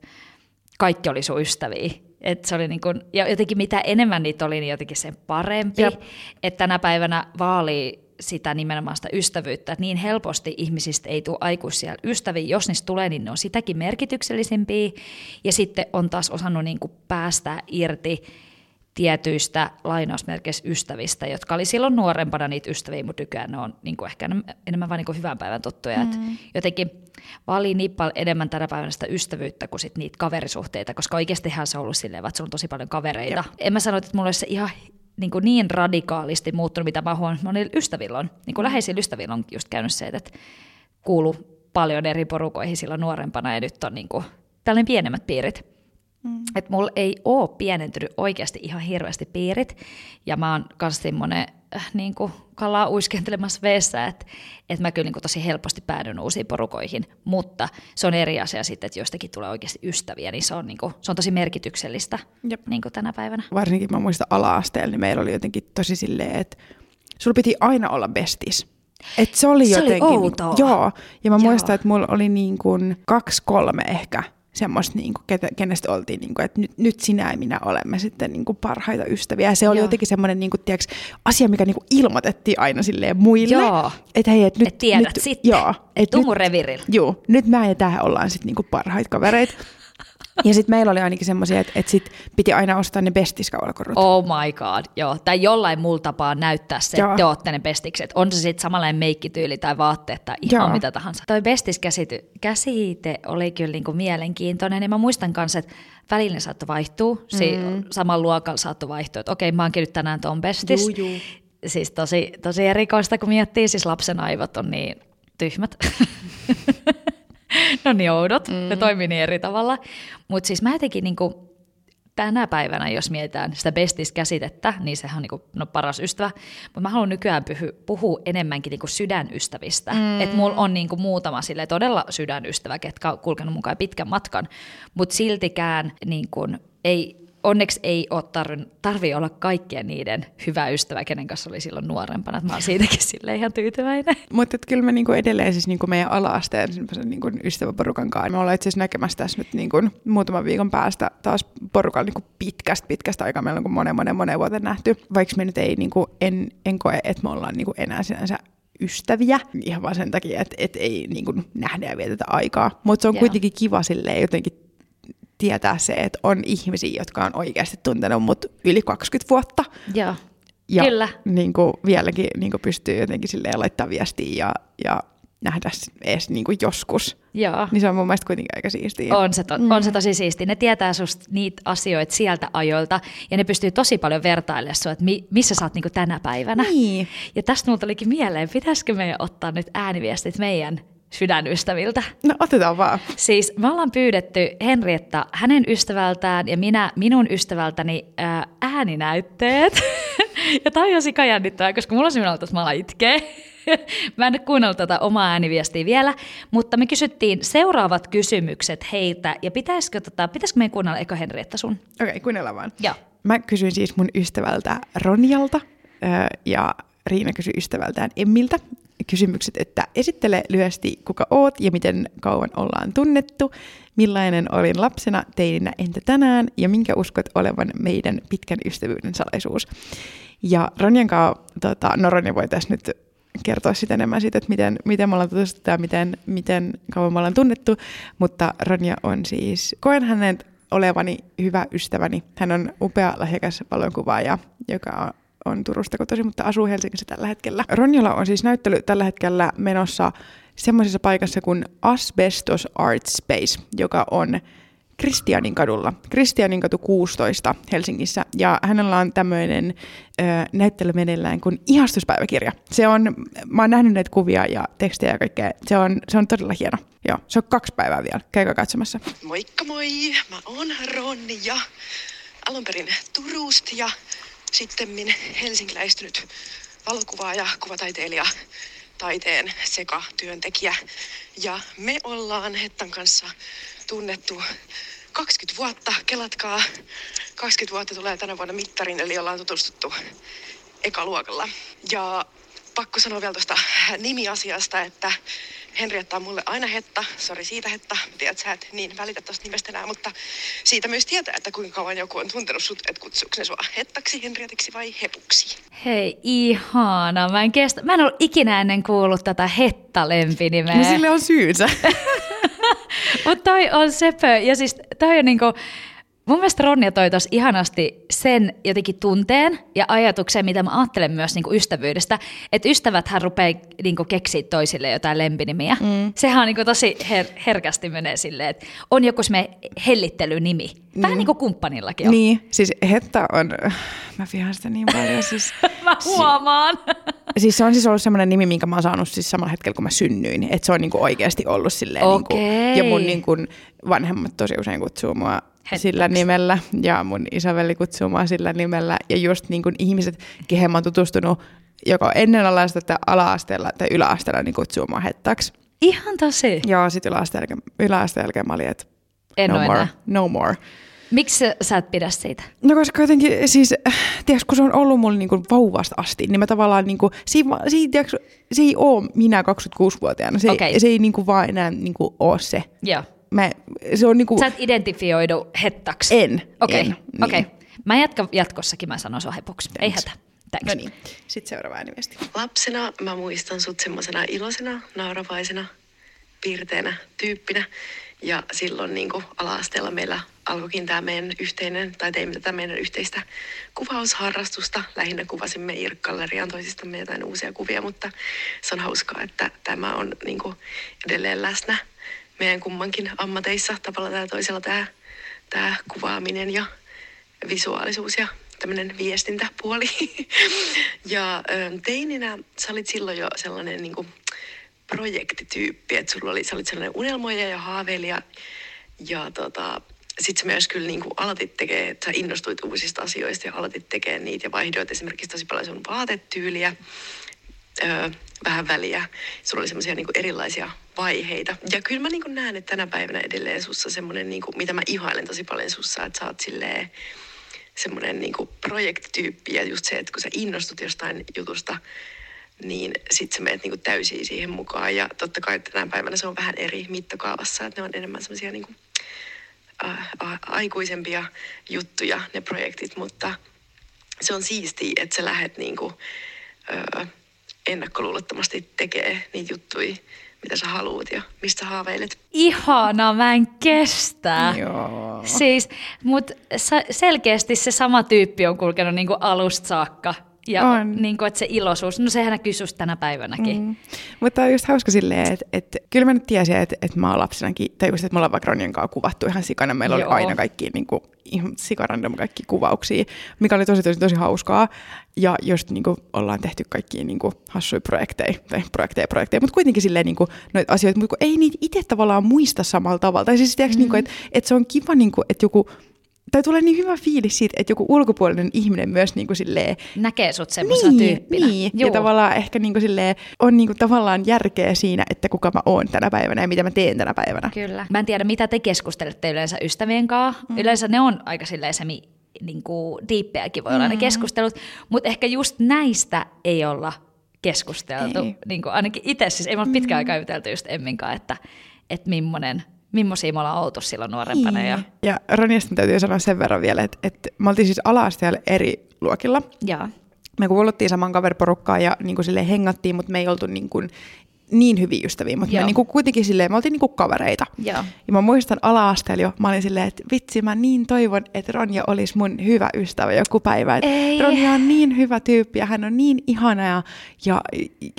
kaikki oli sun ystäviä. Et se oli niin kuin, ja jotenkin mitä enemmän niitä oli, niin jotenkin sen parempi. Jep. Että tänä päivänä vaalii sitä nimenomaan sitä ystävyyttä, että niin helposti ihmisistä ei tule aikuisia ystäviä. Jos niistä tulee, niin ne on sitäkin merkityksellisempiä. Ja sitten on taas osannut niin kuin päästää irti tietyistä lainausmerkeissä ystävistä, jotka oli silloin nuorempana niitä ystäviä, mutta nykyään ne on niin kuin ehkä enemmän, vain niin hyvän päivän tuttuja. Mm. jotenkin vaalii niin paljon enemmän tänä päivänä sitä ystävyyttä kuin sit niitä kaverisuhteita, koska oikeastihan se on ollut silleen, että sulla on tosi paljon kavereita. Jep. En mä sano, että mulla olisi se ihan niin, kuin niin radikaalisti muuttunut, mitä mä huomannut, että monilla ystävillä on, niin kuin läheisillä ystävillä on just käynyt se, että kuulu paljon eri porukoihin silloin nuorempana ja nyt on niin kuin tällainen pienemmät piirit. Mm. Että mulla ei ole pienentynyt oikeasti ihan hirveästi piirit, ja mä oon kanssa semmoinen äh, niin kalaa uiskentelemassa veessä, että, että mä kyllä niin kuin tosi helposti päädyn uusiin porukoihin, mutta se on eri asia sitten, että jostakin tulee oikeasti ystäviä, niin se on, niin kuin, se on tosi merkityksellistä Jep. niin kuin tänä päivänä. varsinkin mä muistan ala-asteella, niin meillä oli jotenkin tosi silleen, että sulla piti aina olla bestis. Et se oli Se oli jotenkin... outoa. Joo, ja mä Joo. muistan, että mulla oli niin kuin kaksi, kolme ehkä semmoista, niin kuin, ketä, kenestä oltiin, niin kuin, että nyt, nyt sinä ja minä olemme sitten niin kuin parhaita ystäviä. Ja se oli Joo. jotenkin semmoinen niin kuin, tiiäks, asia, mikä niin kuin ilmoitettiin aina silleen muille. Joo. Että hei, et nyt, Et tiedät nyt, sitten. Joo. Et Tuu nyt, mun revirille. Joo, nyt mä ja tähän ollaan sitten niinku parhaita kavereita. Ja sitten meillä oli ainakin semmoisia, että et sit piti aina ostaa ne bestiskaulakorut. Oh my god, joo. Tai jollain muulla tapaa näyttää se, että te ootte ne bestikset. On se sitten samanlainen meikkityyli tai vaatteet tai ihan Joo. mitä tahansa. Toi bestiskäsite käsite oli kyllä niinku mielenkiintoinen. Ja mä muistan kanssa, että välillä saattoi vaihtua. Si- Mm. Samalla luokalla saattoi vaihtua, että okei, mä oonkin nyt tänään ton bestis. Juu, juu. Siis tosi, tosi erikoista, kun miettii. Siis lapsen aivot on niin tyhmät. ne on niin oudot, mm. ne toimii niin eri tavalla. Mutta siis mä jotenkin niinku, tänä päivänä, jos mietitään sitä bestis-käsitettä, niin sehän on niinku, no, paras ystävä. Mutta mä haluan nykyään pyhy, puhua enemmänkin niinku sydänystävistä. Mm. Että mulla on niinku muutama sille todella sydänystävä, ketkä on kulkenut mukaan pitkän matkan. Mutta siltikään niinku, ei, onneksi ei ole tarvi, tarvi olla kaikkien niiden hyvä ystävä, kenen kanssa oli silloin nuorempana. Mä oon siitäkin sille ihan tyytyväinen. Mutta kyllä me niinku edelleen siis niinku meidän ala-asteen niinku ystäväporukan kanssa. Me ollaan itse asiassa näkemässä tässä nyt niinku muutaman viikon päästä taas porukalla niinku pitkästä, pitkästä aikaa. Meillä on niinku monen, monen, monen vuoten nähty. Vaikka me nyt ei, niinku, en, en koe, että me ollaan niinku enää sinänsä ystäviä, ihan vaan sen takia, että et ei niinku nähdä ja vietetä aikaa. Mutta se on Joo. kuitenkin kiva silleen jotenkin tietää se, että on ihmisiä, jotka on oikeasti tuntenut mut yli 20 vuotta. Joo. Ja Kyllä. Niin kuin vieläkin niin kuin pystyy jotenkin silleen laittaa viestiä ja, ja nähdä edes niin kuin joskus. Joo. Niin se on mun mielestä kuitenkin aika siistiä. On se, to, mm. on se tosi siisti. Ne tietää susta niitä asioita sieltä ajoilta ja ne pystyy tosi paljon vertailemaan sua, että mi, missä sä oot niinku tänä päivänä. Niin. Ja tästä mulla tulikin mieleen, pitäisikö meidän ottaa nyt ääniviestit meidän sydänystäviltä. No otetaan vaan. Siis me ollaan pyydetty Henrietta hänen ystävältään ja minä minun ystävältäni ää, ääninäytteet. ja tämä on jo sikajännittävää, koska mulla on sellainen että mä itkee. Mä en nyt kuunnellut tätä omaa ääniviestiä vielä, mutta me kysyttiin seuraavat kysymykset heiltä, ja pitäisikö, tota, pitäisikö meidän kuunnella Eko Henrietta sun? Okei, okay, kuunnellaan vaan. Joo. Mä kysyin siis mun ystävältä Ronjalta, ja Riina kysyi ystävältään Emmiltä kysymykset, että esittele lyhyesti kuka oot ja miten kauan ollaan tunnettu, millainen olin lapsena, teininä, entä tänään ja minkä uskot olevan meidän pitkän ystävyyden salaisuus. Ja Ronjan kanssa, tota, no Ronja voi tässä nyt kertoa sitä enemmän siitä, että miten, miten me ollaan tutustuttu ja miten, miten kauan me ollaan tunnettu, mutta Ronja on siis, koen hänet olevani hyvä ystäväni. Hän on upea, lahjakas valonkuvaaja, joka on Turusta kotosi, mutta asuu Helsingissä tällä hetkellä. Ronjola on siis näyttely tällä hetkellä menossa semmoisessa paikassa kuin Asbestos Art Space, joka on Kristianin kadulla, Kristianin katu 16 Helsingissä, ja hänellä on tämmöinen ö, näyttely meneillään kuin ihastuspäiväkirja. Se on, mä oon nähnyt näitä kuvia ja tekstejä ja kaikkea, se on, se on todella hieno. Joo, se on kaksi päivää vielä, käykää katsomassa. Moikka moi, mä oon Ronni ja alun perin Turusta ja sitten helsinkiläistynyt valokuvaaja, kuvataiteilija, taiteen sekä työntekijä. Ja me ollaan Hettan kanssa tunnettu 20 vuotta, kelatkaa. 20 vuotta tulee tänä vuonna mittarin, eli ollaan tutustuttu ekaluokalla. Ja pakko sanoa vielä tuosta nimiasiasta, että Henrietta on mulle aina Hetta, sori siitä Hetta, tiedät sä et niin välitä tosta nimestä enää, mutta siitä myös tietää, että kuinka kauan joku on tuntenut sut, että kutsuuko ne sua Hettaksi, Henrietiksi vai Hepuksi. Hei, ihana. Mä en, kestä, mä en ole ikinä ennen kuullut tätä Hetta-lempinimeä. No sille on syynsä. mutta toi on sepö, ja siis toi on niinku, Mun mielestä Ronja toi tuossa ihanasti sen jotenkin tunteen ja ajatuksen, mitä mä ajattelen myös niinku ystävyydestä, että ystäväthän rupeaa niinku keksiä toisille jotain lempinimiä. Mm. Sehän on niinku tosi her- herkästi menee silleen, että on joku me hellittelynimi. Vähän mm. niin kuin kumppanillakin on. Niin, siis Hetta on, mä vihaan sitä niin paljon. Siis, mä huomaan. siis se on siis ollut semmoinen nimi, minkä mä oon saanut siis samalla hetkellä, kun mä synnyin. Että se on niinku oikeasti ollut silleen. Okay. Niinku, ja mun niinku vanhemmat tosi usein kutsuu mua Hettaksi. sillä nimellä ja mun isäveli kutsuu mua sillä nimellä. Ja just niin kuin ihmiset, kehen mä oon tutustunut joko ennen ala-astetta, ala-asteella tai yläasteella, niin kutsuu mua hettaksi. Ihan tosi. Joo, sitten yläasteen yläasteen jälkeen mä olin, että en no more, enää. no more. Miksi sä et pidä siitä? No koska jotenkin siis, tiedätkö, kun se on ollut mulla niinku vauvasta asti, niin mä tavallaan niinku, se ei, se ei, tiedätkö, se ei ole minä 26-vuotiaana. Se, okay. ei, se ei niinku vaan enää niinku ole se. Joo. Mä, se on niinku... Sä et identifioidu hettaksi? En. Okei, okay. niin. okay. Mä jatkan jatkossakin, mä sanon sua hepuksi. Ei hätä. Thanks. No niin, sitten seuraava ääniviesti. Lapsena mä muistan sut semmoisena iloisena, nauravaisena, piirteenä tyyppinä. Ja silloin niin ala-asteella meillä alkoikin tämä meidän yhteinen, tai teimme tätä meidän yhteistä kuvausharrastusta. Lähinnä kuvasimme Irk-galleriaan toisistamme jotain uusia kuvia, mutta se on hauskaa, että tämä on niin edelleen läsnä meidän kummankin ammateissa tavalla tai toisella tämä, tämä kuvaaminen ja visuaalisuus ja tämmöinen viestintäpuoli. ja teininä sä olit silloin jo sellainen niin kuin projektityyppi, että sulla oli, sä olit sellainen unelmoija ja haaveilija ja tota, sitten sä myös kyllä niin kuin aloitit tekemään, että sä innostuit uusista asioista ja aloitit tekemään niitä ja vaihdoit esimerkiksi tosi paljon sun vaatetyyliä öö, vähän väliä. Sulla oli semmoisia niin erilaisia vaiheita. Ja kyllä mä niin näen, että tänä päivänä edelleen sussa semmoinen, niin kuin, mitä mä ihailen tosi paljon sussa, että sä oot silleen semmoinen niin projektityyppi ja just se, että kun sä innostut jostain jutusta, niin sit sä menet niin täysin siihen mukaan. Ja totta kai tänä päivänä se on vähän eri mittakaavassa, että ne on enemmän semmoisia niin aikuisempia juttuja, ne projektit, mutta se on siistiä, että sä lähdet niin kuin, äh, ennakkoluulottomasti tekee niitä juttuja, mitä sä haluut ja mistä haaveilet. Ihana, mä en kestä. Joo. Siis, mut selkeästi se sama tyyppi on kulkenut niinku alusta saakka Ja On. Niin kuin, että se iloisuus, no sehän näkyy just tänä päivänäkin. Mm. Mutta on just hauska silleen, että, että kyllä mä nyt tiesin, että, että mä oon lapsenakin, tai just, että me ollaan vaikka Ronjan kanssa kuvattu ihan sikana. Meillä Joo. oli aina kaikki niin kuin, ihan sikarandom kaikki kuvauksia, mikä oli tosi tosi tosi hauskaa. Ja just niin kuin, ollaan tehty kaikki niin kuin, hassuja projekteja, tai projekteja projekteja, mutta kuitenkin silleen niin kuin, noita asioita, mutta ei niitä itse tavallaan muista samalla tavalla. Tai siis tiedätkö, mm-hmm. niin kuin, että, että se on kiva, niin kuin, että joku tai tulee niin hyvä fiilis siitä, että joku ulkopuolinen ihminen myös niin kuin silleen, Näkee sut semmoisena niin, tyyppinä. Niin, Juu. ja tavallaan ehkä niin kuin silleen, on niin kuin tavallaan järkeä siinä, että kuka mä oon tänä päivänä ja mitä mä teen tänä päivänä. Kyllä. Mä en tiedä, mitä te keskustelette yleensä ystävien kanssa. Mm. Yleensä ne on aika silleen semi niin kuin diippejäkin voi olla ne keskustelut, mutta ehkä just näistä ei olla keskusteltu. Ei. Niin kuin ainakin itse, siis ei me ole pitkään aikaa juteltu just Emminkaan, että, että millainen, millaisia me ollaan oltu silloin nuorempana. Ja, Ja Ronjasta täytyy sanoa sen verran vielä, että, että me oltiin siis ala-asteella eri luokilla. ja, Me kuuluttiin saman kaveriporukkaan ja niin kuin hengattiin, mutta me ei oltu niin, kuin niin hyviä ystäviä, mutta me Joo. niin kuin kuitenkin silleen, me oltiin niin kuin kavereita. ja. Ja mä muistan ala-asteella jo, mä olin silleen, että vitsi, mä niin toivon, että Ronja olisi mun hyvä ystävä joku päivä. Että Ei. Ronja on niin hyvä tyyppi ja hän on niin ihana ja, ja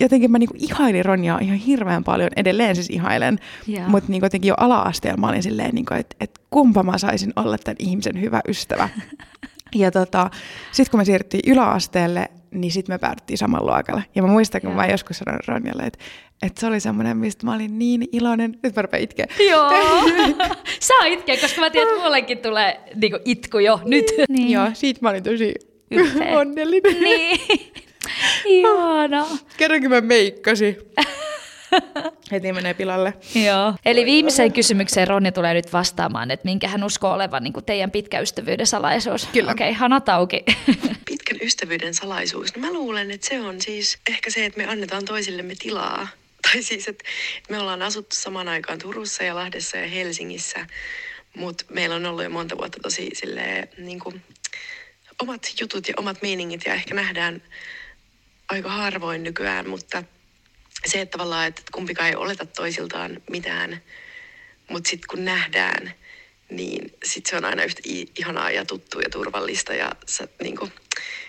jotenkin mä niinku ihailin Ronjaa ihan hirveän paljon, edelleen siis ihailen. Joo. Mutta niinku jotenkin jo ala-asteella mä olin silleen, niinku, että et kumpa mä saisin olla tämän ihmisen hyvä ystävä. ja tota, sitten kun me siirryttiin yläasteelle, niin sitten me päädyttiin saman luokalle. Ja mä muistan, kun Joo. mä joskus sanoin Ronjalle, että, että se oli semmoinen, mistä mä olin niin iloinen. Nyt mä rupean itkeä. Joo. Saa itkeä, koska mä tiedän, että mullekin tulee niin itku jo nyt. Niin. Joo, siitä mä olin tosi Ylpeä. onnellinen. Niin. Ihana. Kerrankin mä meikkasin. Heti menee pilalle. Joo. Eli viimeiseen kysymykseen Ronni tulee nyt vastaamaan, että minkä hän uskoo olevan niin teidän pitkäystävyyden salaisuus. Kyllä. Okei, okay, hanat auki. Ystävyyden salaisuus. No mä luulen, että se on siis ehkä se, että me annetaan toisillemme tilaa. Tai siis, että me ollaan asuttu samaan aikaan Turussa ja Lahdessa ja Helsingissä. Mutta meillä on ollut jo monta vuotta tosi silleen, niin kuin, omat jutut ja omat meiningit ja ehkä nähdään aika harvoin nykyään, mutta se, että tavallaan, että kumpikaan ei oleta toisiltaan mitään, mutta sitten kun nähdään, niin sit se on aina yhtä ihanaa ja tuttua ja turvallista. Ja sä, niinku,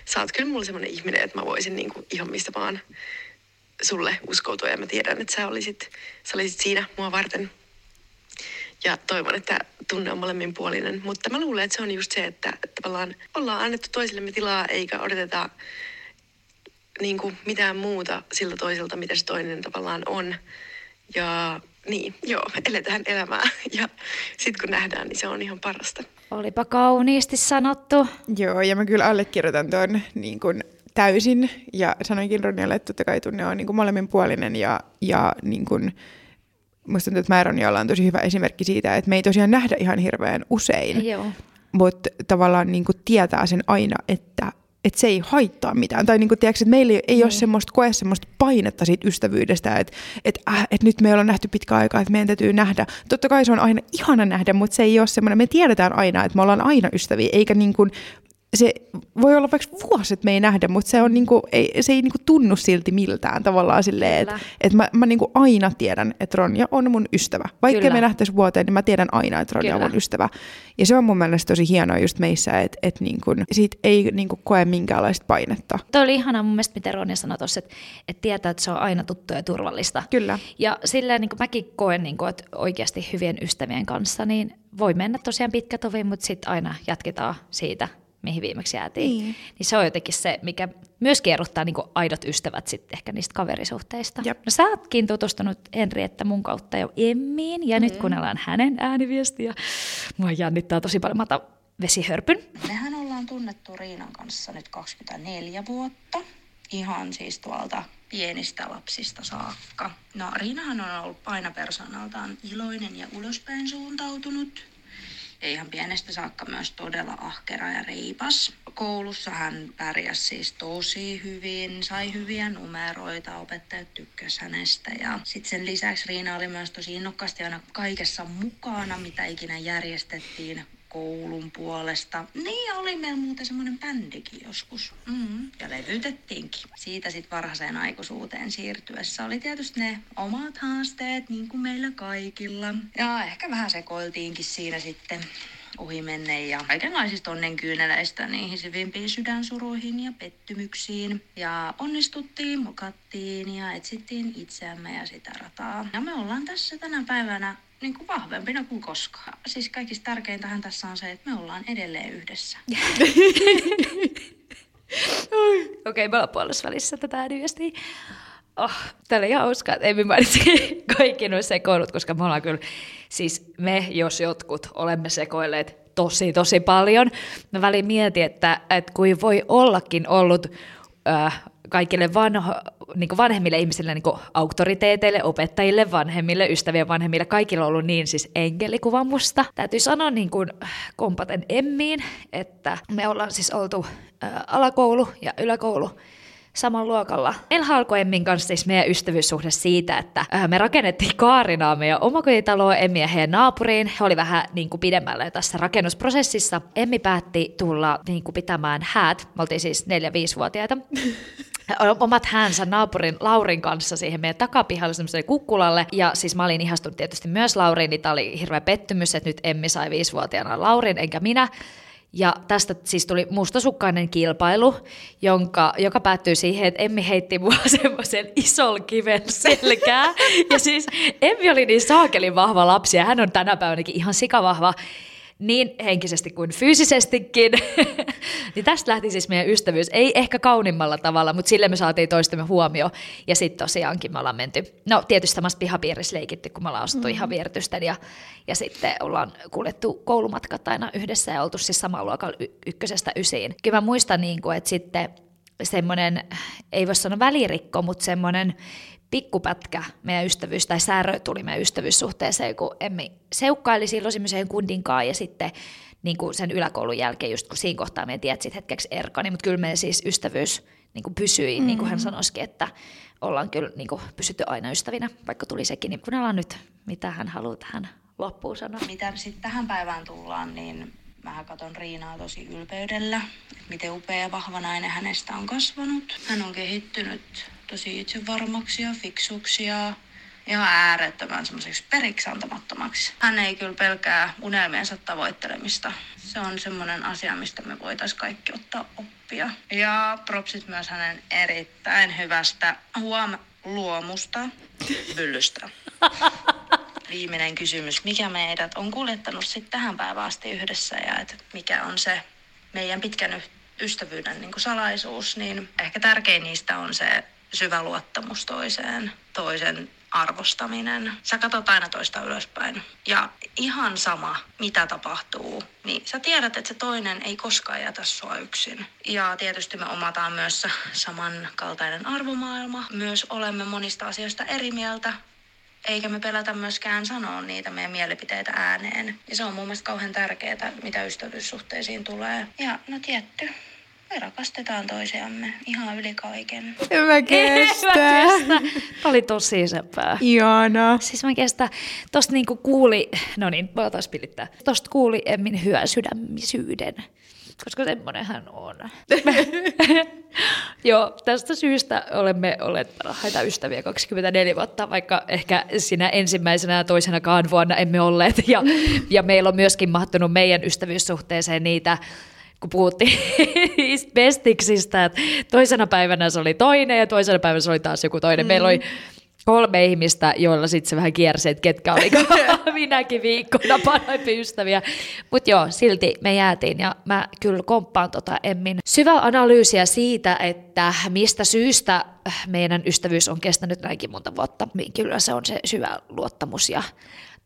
sä oot kyllä mulle semmoinen ihminen, että mä voisin niinku, ihan mistä vaan sulle uskoutua. Ja mä tiedän, että sä olisit, sä olisit siinä mua varten. Ja toivon, että tunne on molemminpuolinen. Mutta mä luulen, että se on just se, että, että tavallaan ollaan annettu toisillemme tilaa eikä odoteta niin kuin mitään muuta siltä toiselta, mitä se toinen tavallaan on. Ja niin, joo, eletään elämää. Ja sitten kun nähdään, niin se on ihan parasta. Olipa kauniisti sanottu. Joo, ja mä kyllä allekirjoitan tuon niin kuin täysin. Ja sanoinkin Ronjalle, että totta kai tunne on niin kuin molemminpuolinen. Ja, ja niin kuin, musta tuntuu, että mä ja Ronja ollaan tosi hyvä esimerkki siitä, että me ei tosiaan nähdä ihan hirveän usein. Joo. mutta tavallaan niin kuin tietää sen aina, että, että se ei haittaa mitään. Tai niin kuin, tiedätkö, että meillä ei, ei ole semmoista, koe semmoista painetta siitä ystävyydestä, että, että, äh, että nyt me ollaan nähty pitkä aikaa, että meidän täytyy nähdä. Totta kai se on aina ihana nähdä, mutta se ei ole semmoinen, me tiedetään aina, että me ollaan aina ystäviä, eikä niin kuin, se voi olla vaikka vuosi, että me ei nähdä, mutta se, on niinku, ei, se ei niinku tunnu silti miltään tavallaan silleen, että et mä, mä niinku aina tiedän, että Ronja on mun ystävä. Vaikka Kyllä. me nähtäisi vuoteen, niin mä tiedän aina, että Ronja on Kyllä. mun ystävä. Ja se on mun mielestä tosi hienoa just meissä, että et niinku, siitä ei niinku koe minkäänlaista painetta. Toi oli ihanaa mun mielestä, miten Ronja sanoi tuossa, että, että tietää, että se on aina tuttu ja turvallista. Kyllä. Ja silleen niin mäkin koen, niin kuin, että oikeasti hyvien ystävien kanssa, niin voi mennä tosiaan pitkä tovi, mutta sitten aina jatketaan siitä, mihin viimeksi jäätiin. Niin. Niin se on jotenkin se, mikä myös kierruttaa niin kuin aidot ystävät sitten ehkä niistä kaverisuhteista. Jep. No sä ootkin tutustunut Henri, että mun kautta jo Emmiin, ja mm. nyt kuunnellaan hänen ääniviestiä. Mua jännittää tosi paljon. Mä otan vesihörpyn. Mehän ollaan tunnettu Riinan kanssa nyt 24 vuotta. Ihan siis tuolta pienistä lapsista saakka. No Riinahan on ollut aina persoonaltaan iloinen ja ulospäin suuntautunut. Ja ihan pienestä saakka myös todella ahkera ja reipas. Koulussa hän pärjäsi siis tosi hyvin, sai hyviä numeroita, opettajat tykkäs hänestä. Ja sitten sen lisäksi Riina oli myös tosi innokkaasti aina kaikessa mukana, mitä ikinä järjestettiin koulun puolesta. Niin, oli meillä muuten semmoinen bändikin joskus. Mm, ja levytettiinkin. Siitä sitten varhaiseen aikuisuuteen siirtyessä oli tietysti ne omat haasteet, niin kuin meillä kaikilla. Ja ehkä vähän sekoiltiinkin siinä sitten ohi ja kaikenlaisista onnenkyyneleistä niihin syvimpiin sydänsuruihin ja pettymyksiin. Ja onnistuttiin, mokattiin ja etsittiin itseämme ja sitä rataa. Ja me ollaan tässä tänä päivänä niin kuin vahvempina kuin koskaan. Siis kaikista tärkeintähän tässä on se, että me ollaan edelleen yhdessä. Okei, okay, me ollaan välissä tätä ääniviestiä. Oh, Tämä oli hauskaa, että ei mainitsi kaikki nuo sekoilut, koska me ollaan kyllä, siis me jos jotkut olemme sekoilleet tosi tosi paljon. Mä väliin mietin, että, että kuin voi ollakin ollut äh, kaikille vanho, niin vanhemmille ihmisille, niin auktoriteeteille, opettajille, vanhemmille, ystävien vanhemmille, kaikilla on ollut niin siis enkelikuva musta. Täytyy sanoa niin kuin kompaten Emmiin, että me ollaan siis oltu ää, alakoulu ja yläkoulu saman luokalla. Meillä alkoi Emmin kanssa siis meidän ystävyyssuhde siitä, että me rakennettiin Kaarinaa meidän omakotitaloa Emmi ja heidän naapuriin. He oli vähän niin kuin pidemmällä tässä rakennusprosessissa. Emmi päätti tulla niin kuin pitämään häät. Me oltiin siis 4-5-vuotiaita. omat häänsä naapurin Laurin kanssa siihen meidän takapihalle semmoiselle kukkulalle. Ja siis mä olin ihastunut tietysti myös Lauriin, niin tämä oli hirveä pettymys, että nyt Emmi sai viisivuotiaana Laurin, enkä minä. Ja tästä siis tuli mustasukkainen kilpailu, jonka, joka päättyi siihen, että Emmi heitti mua semmoisen ison kiven selkää. Ja siis Emmi oli niin saakelin vahva lapsi ja hän on tänä päivänäkin ihan sikavahva niin henkisesti kuin fyysisestikin. niin tästä lähti siis meidän ystävyys. Ei ehkä kaunimmalla tavalla, mutta sille me saatiin toistemme huomio. Ja sitten tosiaankin me ollaan menty, no tietysti samassa pihapiirissä leikitty, kun me ollaan ostettu mm-hmm. ihan viertysten. Ja, ja sitten ollaan kuljettu koulumatkat aina yhdessä ja oltu siis samalla luokalla y- ykkösestä ysiin. Kyllä mä muistan, niin kuin, että sitten semmoinen, ei voi sanoa välirikko, mutta semmoinen pikkupätkä meidän ystävyys, tai särö tuli meidän ystävyyssuhteeseen, kun Emmi seukkaili silloin semmoiseen kundinkaan ja sitten niin kuin sen yläkoulun jälkeen, just kun siinä kohtaa me tiedät hetkeksi erkani, niin mutta kyllä meidän siis ystävyys niin kuin pysyi, mm-hmm. niin kuin hän mm. sanoisikin, että ollaan kyllä niin kuin pysytty aina ystävinä, vaikka tuli sekin, niin kuunnellaan nyt, mitä hän haluaa tähän loppuun sanoa. Mitä sitten tähän päivään tullaan, niin mä katson Riinaa tosi ylpeydellä, miten upea ja vahva nainen hänestä on kasvanut. Hän on kehittynyt tosi itsevarmaksi ja fiksuksi ja ihan äärettömän semmoiseksi periksi antamattomaksi. Hän ei kyllä pelkää unelmiensa tavoittelemista. Se on semmoinen asia, mistä me voitaisiin kaikki ottaa oppia. Ja propsit myös hänen erittäin hyvästä huom luomusta pyllystä. Viimeinen kysymys. Mikä meidät on kuljettanut sitten tähän päivään asti yhdessä ja et mikä on se meidän pitkän ystävyyden niin salaisuus, niin ehkä tärkein niistä on se syvä luottamus toiseen, toisen arvostaminen. Sä katsot aina toista ylöspäin. Ja ihan sama, mitä tapahtuu, niin sä tiedät, että se toinen ei koskaan jätä sua yksin. Ja tietysti me omataan myös samankaltainen arvomaailma. Myös olemme monista asioista eri mieltä, eikä me pelätä myöskään sanoa niitä meidän mielipiteitä ääneen. Ja se on mun mielestä kauhean tärkeää, mitä ystävyyssuhteisiin tulee. Ja no tietty, me rakastetaan toisiamme ihan yli kaiken. En mä kestä. En mä kestä. Oli tosi sepää. Iana. Siis mä kestä. Tosta niinku kuuli, no niin, voi taas pilittää. Tosta kuuli Emmin hyvän sydämisyyden koska semmoinen hän on. Joo, tästä syystä olemme olleet parhaita ystäviä 24 vuotta, vaikka ehkä sinä ensimmäisenä ja toisenakaan vuonna emme olleet. Ja, ja meillä on myöskin mahtunut meidän ystävyyssuhteeseen niitä kun puhuttiin bestiksistä, että toisena päivänä se oli toinen ja toisena päivänä se oli taas joku toinen. Mm. Meillä oli kolme ihmistä, joilla sitten se vähän kiersi, että ketkä oli minäkin viikkona parhaimpia ystäviä. Mutta joo, silti me jäätiin ja mä kyllä komppaan tota Emmin syvää analyysiä siitä, että mistä syystä meidän ystävyys on kestänyt näinkin monta vuotta. Kyllä se on se syvä luottamus ja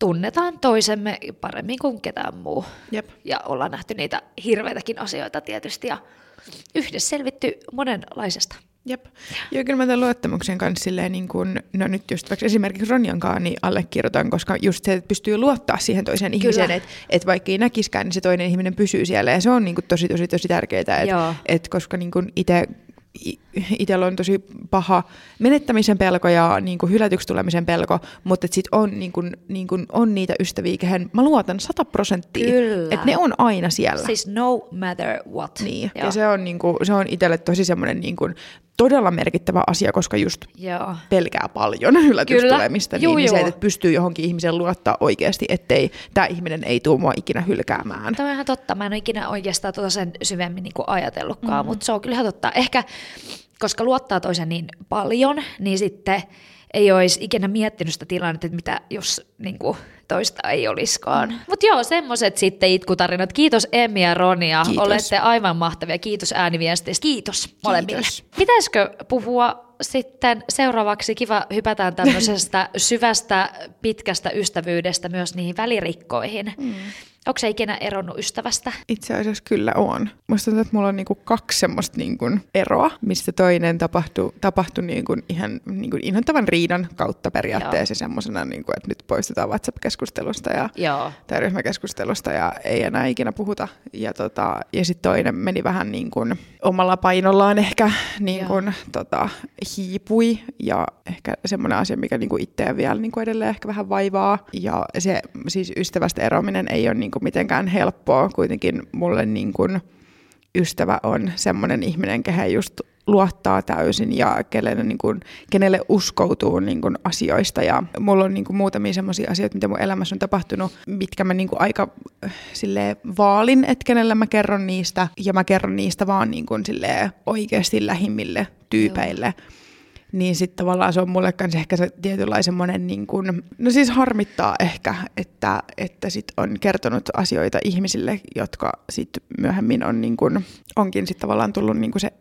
tunnetaan toisemme paremmin kuin ketään muu. Jep. Ja ollaan nähty niitä hirveitäkin asioita tietysti ja yhdessä selvitty monenlaisesta. Jep. Joo, kyllä mä tämän luottamuksen kanssa silleen, niin kun, no nyt just vaikka esimerkiksi Ronjankaan niin allekirjoitan, koska just se, että pystyy luottaa siihen toiseen kyllä. ihmiseen, että et vaikka ei näkiskään, niin se toinen ihminen pysyy siellä ja se on niin kuin, tosi, tosi, tosi tärkeää, että et, koska niin itse itsellä on tosi paha menettämisen pelko ja niin kuin hylätyksi tulemisen pelko, mutta sitten on, niin kuin, niin kuin on niitä ystäviä, kehen mä luotan sata prosenttia, että ne on aina siellä. Siis no matter what. Niin, Joo. ja se on, niin kuin, se on itselle tosi semmoinen niin kuin, todella merkittävä asia, koska just Joo. pelkää paljon yllätystulemista, Juu, niin, niin se, juu. että pystyy johonkin ihmiseen luottaa oikeasti, ettei tämä ihminen ei tule mua ikinä hylkäämään. Tämä on ihan totta. Mä en ole ikinä oikeastaan tuota sen syvemmin niin ajatellutkaan, mm-hmm. mutta se on kyllä ihan totta. Ehkä koska luottaa toisen niin paljon, niin sitten ei olisi ikinä miettinyt sitä tilannetta, että mitä jos niin kuin, toista ei olisikaan. Mm. Mutta joo, semmoiset sitten itkutarinat. Kiitos Emmi ja Ronia. Kiitos. Olette aivan mahtavia. Kiitos ääniviesteistä. Kiitos molemmille. Kiitos. Pitäisikö puhua sitten seuraavaksi, kiva hypätään tämmöisestä syvästä, pitkästä ystävyydestä myös niihin välirikkoihin. Mm. Onko se ikinä eronnut ystävästä? Itse asiassa kyllä on. Musta tuntuu, että mulla on niinku kaksi semmoista niinku eroa, mistä toinen tapahtui, tapahtui niinku ihan niinku inhottavan riidan kautta periaatteessa semmoisena, niinku, että nyt poistutaan WhatsApp-keskustelusta ja, Joo. tai ryhmäkeskustelusta ja ei enää ikinä puhuta. Ja, tota, ja sitten toinen meni vähän niin kuin omalla painollaan ehkä niin kuin, tota, hiipui ja ehkä semmoinen asia, mikä niin kuin itseä vielä niin kuin edelleen ehkä vähän vaivaa. Ja se siis ystävästä eroaminen ei ole niin kuin mitenkään helppoa. Kuitenkin mulle niin kuin ystävä on semmoinen ihminen, kehen just luottaa täysin ja kenelle, niin kuin, kenelle uskoutuu niin kuin, asioista. Ja mulla on niin kuin, muutamia semmoisia asioita, mitä mun elämässä on tapahtunut, mitkä mä niin kuin, aika äh, silleen, vaalin, että kenelle mä kerron niistä. Ja mä kerron niistä vaan niin kuin, silleen, oikeasti lähimmille tyypeille. Joo niin sitten tavallaan se on mulle kanssa ehkä se tietynlainen semmoinen, niin kuin, no siis harmittaa ehkä, että, että sit on kertonut asioita ihmisille, jotka sitten myöhemmin on niin kuin, onkin sitten tavallaan tullut niin kuin se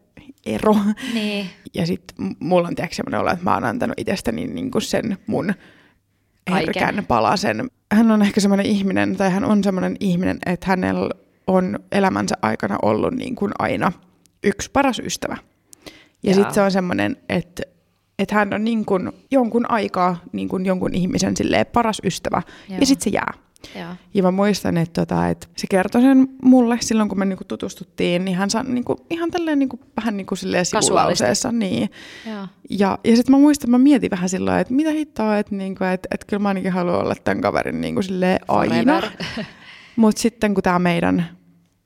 ero. Niin. Ja sitten mulla on tiedätkö semmoinen olo, että mä oon antanut itsestäni niin kuin sen mun herkän palasen. Hän on ehkä semmoinen ihminen, tai hän on semmoinen ihminen, että hänellä on elämänsä aikana ollut niin kuin aina yksi paras ystävä. Ja sitten se on semmoinen, että että hän on niin kuin jonkun aikaa niin kuin jonkun ihmisen silleen paras ystävä, Joo. ja sitten se jää. Joo. Ja mä muistan, että, tota, että se kertoi sen mulle silloin, kun me niinku tutustuttiin, niin hän sanoi niinku, ihan tälleen niinku, vähän niinku silleen sivulauseessa. Niin. Joo. Ja, ja sitten mä muistan, että mä mietin vähän silloin, että mitä hittoa, että, niinku, että, että kyllä mä ainakin haluan olla tämän kaverin niinku, aina. Mutta sitten kun tämä meidän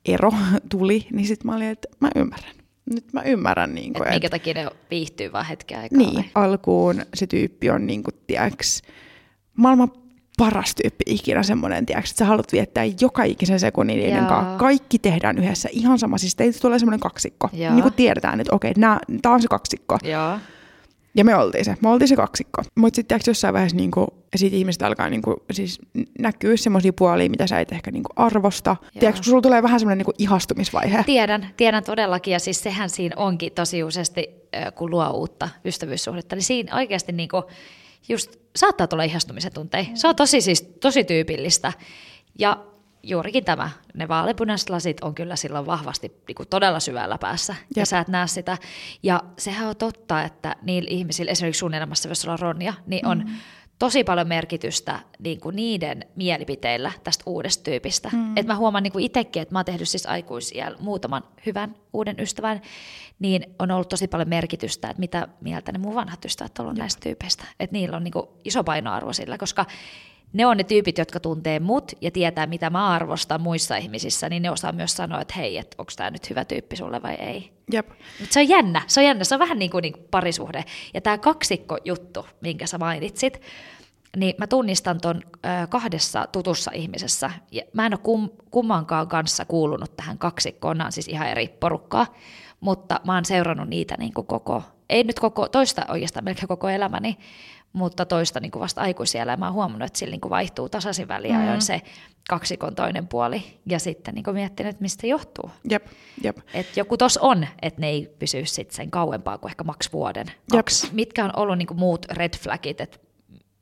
ero tuli, niin sitten mä olin, että mä ymmärrän. Nyt mä ymmärrän, niin kuin, Et minkä takia ne viihtyy vaan hetken aikaa. niin, vai? alkuun se tyyppi on niin kuin, tiiäks, maailman paras tyyppi ikinä semmoinen, tiiäks, että sä haluat viettää joka ikisen sekunnin niiden kanssa. Kaikki tehdään yhdessä ihan sama, siis teistä tulee semmoinen kaksikko. Joo. Niin kuin tiedetään, että okei, tämä on se kaksikko. Joo. Ja me oltiin se, me oltiin se kaksikko. Mutta sitten jossain vaiheessa niinku, siitä ihmiset alkaa niinku, siis näkyä semmoisia puolia, mitä sä et ehkä niinku arvosta. Tiedätkö, kun sulla tulee vähän semmoinen niinku ihastumisvaihe. Tiedän, tiedän todellakin, ja siis sehän siinä onkin tosi useasti, kun luo uutta ystävyyssuhdetta, niin siinä oikeasti niinku just saattaa tulla ihastumisen tunteja. Se on tosi, siis, tosi tyypillistä. Ja juurikin tämä, ne vaalepunaiset lasit on kyllä silloin vahvasti niin kuin todella syvällä päässä, ja Jep. sä et näe sitä. Ja sehän on totta, että niillä ihmisillä, esimerkiksi sun elämässä, jos sulla on Ronja, niin on tosi paljon merkitystä niin kuin niiden mielipiteillä tästä uudesta tyypistä. Mm. Et mä huomaan niin kuin itsekin, että mä oon tehnyt siis aikuisiällä muutaman hyvän uuden ystävän, niin on ollut tosi paljon merkitystä, että mitä mieltä ne mun vanhat ystävät on ollut näistä tyypeistä. Että niillä on niin kuin iso painoarvo sillä, koska ne on ne tyypit, jotka tuntee mut ja tietää, mitä mä arvostan muissa ihmisissä, niin ne osaa myös sanoa, että hei, että onko tämä nyt hyvä tyyppi sulle vai ei. Jep. Mutta se on jännä, se on jännä, se on vähän niin kuin, niin kuin parisuhde. Ja tämä kaksikko-juttu, minkä sä mainitsit, niin mä tunnistan ton kahdessa tutussa ihmisessä. Ja mä en ole kum, kummankaan kanssa kuulunut tähän kaksikkoon, nämä on siis ihan eri porukkaa, mutta mä oon seurannut niitä niin kuin koko, ei nyt koko, toista oikeastaan melkein koko elämäni, mutta toista niin kuin vasta aikuisiellä. Mä oon huomannut, että sillä niin kuin vaihtuu tasaisin väliajoin Mm. se kaksikon toinen puoli. Ja sitten niin kuin miettinyt, että mistä johtuu. Jep, jep. Et joku tos on, että ne ei pysy sit sen kauempaa kuin ehkä maks vuoden, kaksi. Mitkä on ollut niinku muut red flagit, että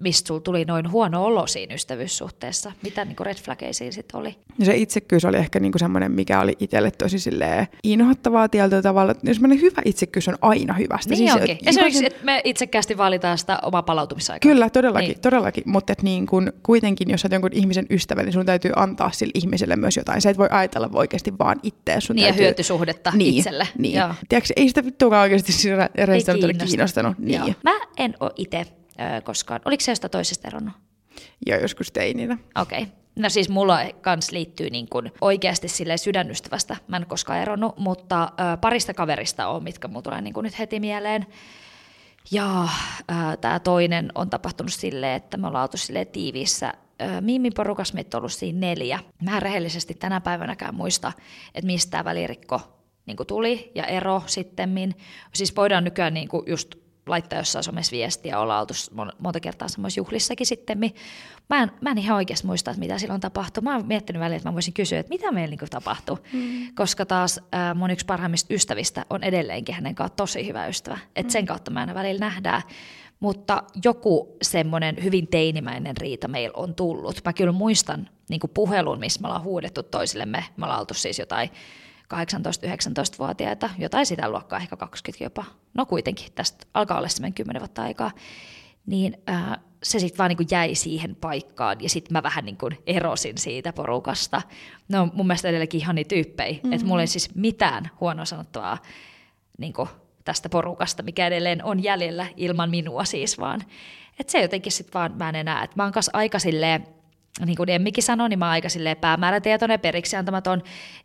mistä sulla tuli noin huono olo siinä ystävyyssuhteessa? Mitä niinku red flageja siinä sitten oli? Ja se itsekkyys oli ehkä niinku semmoinen, mikä oli itselle tosi silleen inhottavaa tietyllä tavalla. Jos semmoinen hyvä itsekkyys on aina hyvästä. Niin Siis, onkin. et- Esimerkiksi, jokaisen- että me itsekkäästi valitaan sitä omaa palautumisaikaa. Kyllä, todellakin, Niin. niin. todellakin. mutta niin kun, kuitenkin, jos olet jonkun ihmisen ystävä, niin sun täytyy antaa sille ihmiselle myös jotain. Se et voi ajatella oikeasti vaan itseä. Sun Niin, ja täytyy... hyötysuhdetta niin, itselle. Niin. Joo. Tiedätkö, ei sitä vittuakaan oikeasti siinä reissulla ole kiinnosta. kiinnostanut. Niin. Joo. Mä en ole itse koskaan. Oliko se jostain toisesta eronnut? Ja joskus teininä. Okei. Okay. No siis mulla kans liittyy niin kuin oikeasti sille sydänystävästä. Mä en koskaan eronnut, mutta ö, parista kaverista on, mitkä mulla tulee niin nyt heti mieleen. Ja tämä toinen on tapahtunut silleen, että me ollaan oltu silleen tiiviissä miimiporukas, meitä on ollut siinä neljä. Mä en rehellisesti tänä päivänäkään muista, että mistä tämä välirikko niin tuli ja ero sittemmin. Siis voidaan nykyään niin just laittaa jossain somessa viestiä, olla oltu monta kertaa semmoisissa juhlissakin sitten. Mä en, mä en ihan oikeasti muista, että mitä silloin tapahtui. Mä oon miettinyt välillä, että mä voisin kysyä, että mitä meillä niin tapahtui. Mm. Koska taas äh, mun yksi parhaimmista ystävistä on edelleenkin hänen kanssa tosi hyvä ystävä. Mm. sen kautta mä aina välillä nähdään. Mutta joku semmoinen hyvin teinimäinen riita meillä on tullut. Mä kyllä muistan niin puhelun, missä me ollaan huudettu toisillemme. Me ollaan oltu siis jotain 18-19-vuotiaita, jotain sitä luokkaa, ehkä 20 jopa, no kuitenkin, tästä alkaa olla semmoinen 10 vuotta aikaa, niin äh, se sitten vaan niin jäi siihen paikkaan ja sitten mä vähän niin kuin erosin siitä porukasta. No mun mielestä edelläkin ihan niin tyyppejä, mm-hmm. että mulla ei siis mitään huonoa sanottavaa niin kuin tästä porukasta, mikä edelleen on jäljellä ilman minua siis vaan. Että se jotenkin sitten vaan mä en enää, että mä oon aika silleen, niin kuin Emmikin sanoi, niin mä oon aika päämäärätietoinen, periksi antamaton,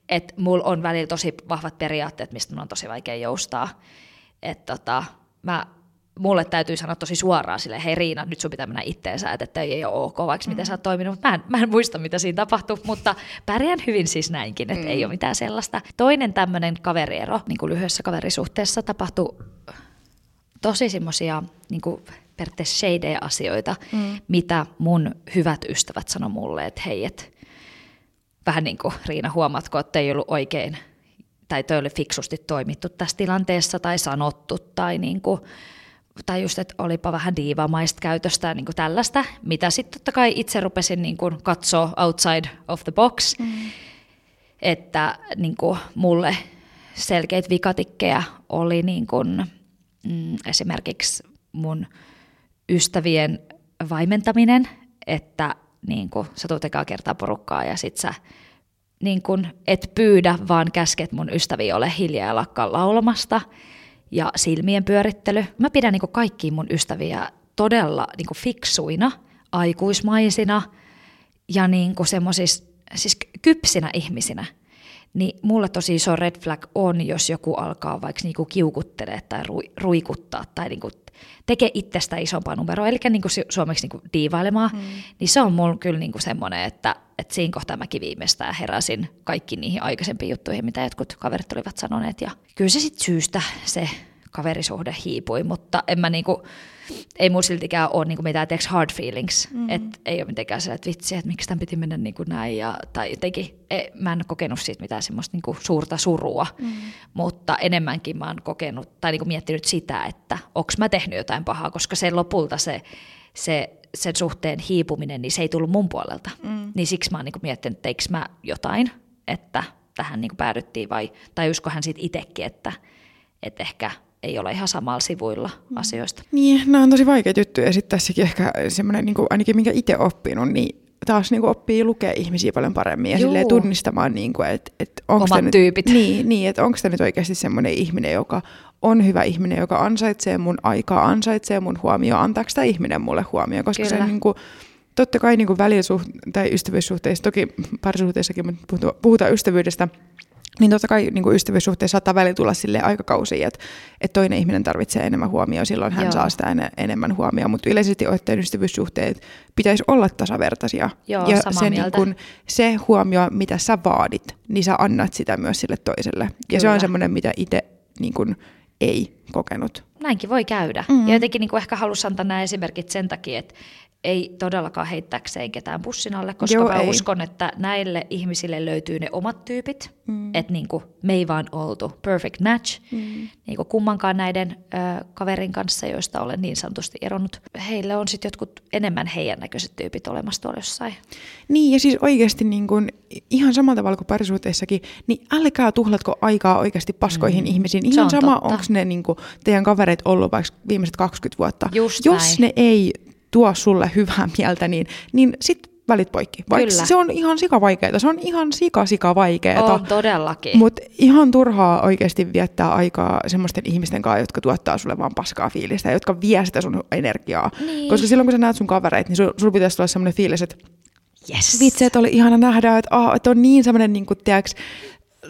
että mulla on välillä tosi vahvat periaatteet, mistä mun on tosi vaikea joustaa. Että tota, mä, mulle täytyy sanoa tosi suoraan sille, hei Riina, nyt sun pitää mennä itteensä, että ei ole ok, vaikka mm. miten sä oot toiminut. Mä en, mä en muista, mitä siinä tapahtui, mutta pärjään hyvin siis näinkin, että mm. ei ole mitään sellaista. Toinen tämmöinen kaveriero, niin kuin lyhyessä kaverisuhteessa tapahtui tosi semmoisia niin periaatteessa shadea asioita, mm. mitä mun hyvät ystävät sanoi mulle, että hei, et, vähän niin kuin Riina, huomatko, että ei ollut oikein, tai toi oli fiksusti toimittu tässä tilanteessa, tai sanottu, tai niin kuin, tai just, että olipa vähän diivamaista käytöstä niin kuin tällaista, mitä sitten totta kai itse rupesin niin kuin katsoa outside of the box, mm. että niin kuin mulle selkeitä vikatikkeja oli niin kuin, mm, esimerkiksi mun ystävien vaimentaminen, että niin kuin, sä tulet ekaa kertaa porukkaa ja sit sä niin kuin, et pyydä, vaan käsket mun ystäviä ole hiljaa ja lakkaa laulamasta ja silmien pyörittely. Mä pidän niin kuin kaikkia mun ystäviä todella niin kuin fiksuina, aikuismaisina ja niin kuin siis kypsinä ihmisinä niin mulle tosi iso red flag on, jos joku alkaa vaikka niinku kiukuttelee tai ruikuttaa tai niinku tekee itsestä isompaa numeroa, eli niinku suomeksi niinku diivailemaan, mm. niin se on mulla kyllä niinku semmoinen, että, että siinä kohtaa mäkin viimeistään heräsin kaikki niihin aikaisempiin juttuihin, mitä jotkut kaverit olivat sanoneet. Ja kyllä se sitten syystä se kaverisuhde hiipui, mutta en mä niinku, ei mun siltikään ole niinku mitään teeks hard feelings, mm-hmm. että ei ole mitenkään se, että vitsi, että miksi tämän piti mennä niinku näin, ja, tai jotenkin, ei, mä en kokenut siitä mitään semmoista niinku suurta surua, mm-hmm. mutta enemmänkin mä oon kokenut, tai niinku miettinyt sitä, että onko mä tehnyt jotain pahaa, koska se lopulta se, se sen suhteen hiipuminen, niin se ei tullut mun puolelta. Mm. Niin siksi mä oon niinku miettinyt, että teikö mä jotain, että tähän niinku päädyttiin, vai, tai uskohan siitä itsekin, että, että ehkä ei ole ihan samalla sivuilla mm. asioista. Niin, nämä on tosi vaikeita juttuja. Ja sitten tässäkin ehkä semmoinen, niin kuin, ainakin minkä itse oppinut, niin taas niin kuin oppii lukea ihmisiä paljon paremmin ja silleen tunnistamaan, niin kuin, että, että onko Omat nyt, tyypit. Niin, niin että onko tämä nyt oikeasti semmoinen ihminen, joka on hyvä ihminen, joka ansaitsee mun aikaa, ansaitsee mun huomioon, antaako tämä ihminen mulle huomioon, koska Kyllä. se niin kuin, totta kai niin kuin välisuht- tai ystävyyssuhteissa, toki parisuhteissakin, mutta puhutaan ystävyydestä, niin totta kai niin ystävyyssuhteessa saattaa välillä tulla sille aikakausia, että, että toinen ihminen tarvitsee enemmän huomioon, silloin hän Joo. saa sitä en, enemmän huomioon, mutta yleisesti ottaen ystävyyssuhteet pitäisi olla tasavertaisia. Joo, ja se, niin kun, se huomio, mitä sä vaadit, niin sä annat sitä myös sille toiselle. Kyllä. Ja se on semmoinen, mitä itse niin kun, ei kokenut. Näinkin voi käydä. Mm-hmm. Ja jotenkin niin kuin ehkä halusin antaa nämä esimerkit sen takia, että ei todellakaan heittääkseen ketään bussin alle, koska Joo, mä ei. uskon, että näille ihmisille löytyy ne omat tyypit, mm. että niin kuin, me ei vaan oltu perfect match, mm. niin kuin kummankaan näiden ö, kaverin kanssa, joista olen niin sanotusti eronnut. Heille on sitten jotkut enemmän heidän näköiset tyypit olemassa tuolla jossain. Niin, ja siis oikeasti niin kuin, ihan samalla tavalla kuin parisuhteissakin, niin älkää tuhlatko aikaa oikeasti paskoihin mm. ihmisiin. Ihan sama, onko ne niin kuin, teidän kavereet ollut vaikka viimeiset 20 vuotta. Just Jos näin. ne ei tuo sulle hyvää mieltä, niin, niin sit välit poikki. Vaikka Kyllä. se on ihan sika vaikeaa. Se on ihan sika sika vaikeaa. On todellakin. Mutta ihan turhaa oikeasti viettää aikaa semmoisten ihmisten kanssa, jotka tuottaa sulle vaan paskaa fiilistä, jotka vie sitä sun energiaa. Niin. Koska silloin kun sä näet sun kavereita, niin sulla sul pitäisi tulla semmoinen fiilis, että Yes. Vitsi, että oli ihana nähdä, että, oh, että on niin semmoinen, niin kuin, tiedätkö,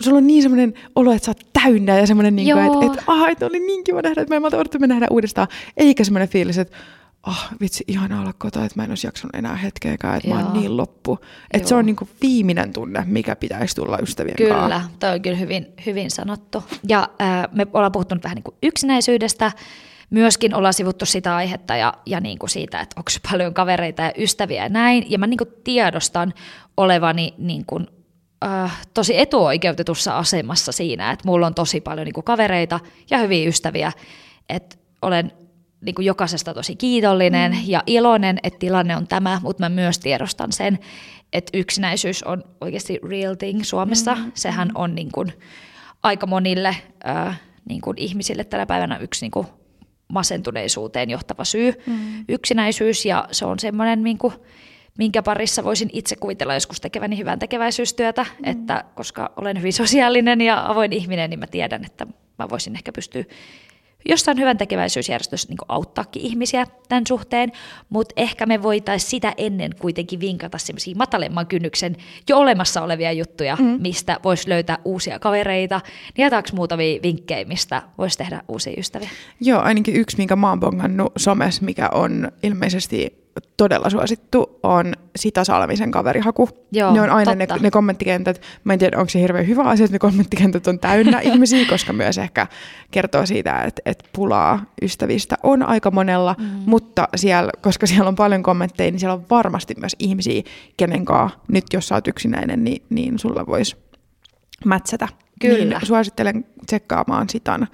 sulla on niin semmoinen olo, että sä oot täynnä ja semmoinen, niin kuin, että, että, ah, että oli niin kiva nähdä, että mä en malta odottaa, me nähdään uudestaan. Eikä semmoinen fiilis, että oh, vitsi, ihana olla kotona, että mä en olisi jaksanut enää hetkeäkään, että Joo. mä oon niin loppu. Että se on niin kuin viimeinen tunne, mikä pitäisi tulla ystävien Kyllä, kanssa. toi on kyllä hyvin, hyvin sanottu. Ja äh, me ollaan puhuttu nyt vähän niin kuin yksinäisyydestä, myöskin ollaan sivuttu sitä aihetta ja, ja niin kuin siitä, että onko paljon kavereita ja ystäviä ja näin. Ja mä niin kuin tiedostan olevani niin kuin, äh, tosi etuoikeutetussa asemassa siinä, että mulla on tosi paljon niin kuin kavereita ja hyviä ystäviä. Että olen niin kuin jokaisesta tosi kiitollinen mm. ja iloinen, että tilanne on tämä, mutta mä myös tiedostan sen, että yksinäisyys on oikeasti real thing Suomessa. Mm. Sehän on niin kuin aika monille äh, niin kuin ihmisille tänä päivänä yksi niin kuin masentuneisuuteen johtava syy, mm. yksinäisyys, ja se on semmoinen, niin kuin, minkä parissa voisin itse kuvitella joskus tekeväni hyvän tekeväisyystyötä, mm. että koska olen hyvin sosiaalinen ja avoin ihminen, niin mä tiedän, että mä voisin ehkä pystyä jossain hyvän tekeväisyysjärjestössä niin auttaakin ihmisiä tämän suhteen, mutta ehkä me voitaisiin sitä ennen kuitenkin vinkata semmoisia matalemman kynnyksen jo olemassa olevia juttuja, mm. mistä voisi löytää uusia kavereita. Niin jätääkö muutamia vinkkejä, mistä voisi tehdä uusia ystäviä? Joo, ainakin yksi, minkä mä oon bongannut somessa, mikä on ilmeisesti todella suosittu, on Sita Salmisen kaverihaku. Joo, ne on aina ne, ne kommenttikentät. Mä en tiedä, onko se hirveän hyvä asia, että ne kommenttikentät on täynnä ihmisiä, koska myös ehkä kertoo siitä, että, että pulaa ystävistä on aika monella, mm. mutta siellä, koska siellä on paljon kommentteja, niin siellä on varmasti myös ihmisiä, kenen kanssa nyt jos sä oot yksinäinen, niin, niin sulla voisi mätsätä. Kyllä. Niin suosittelen tsekkaamaan Sitan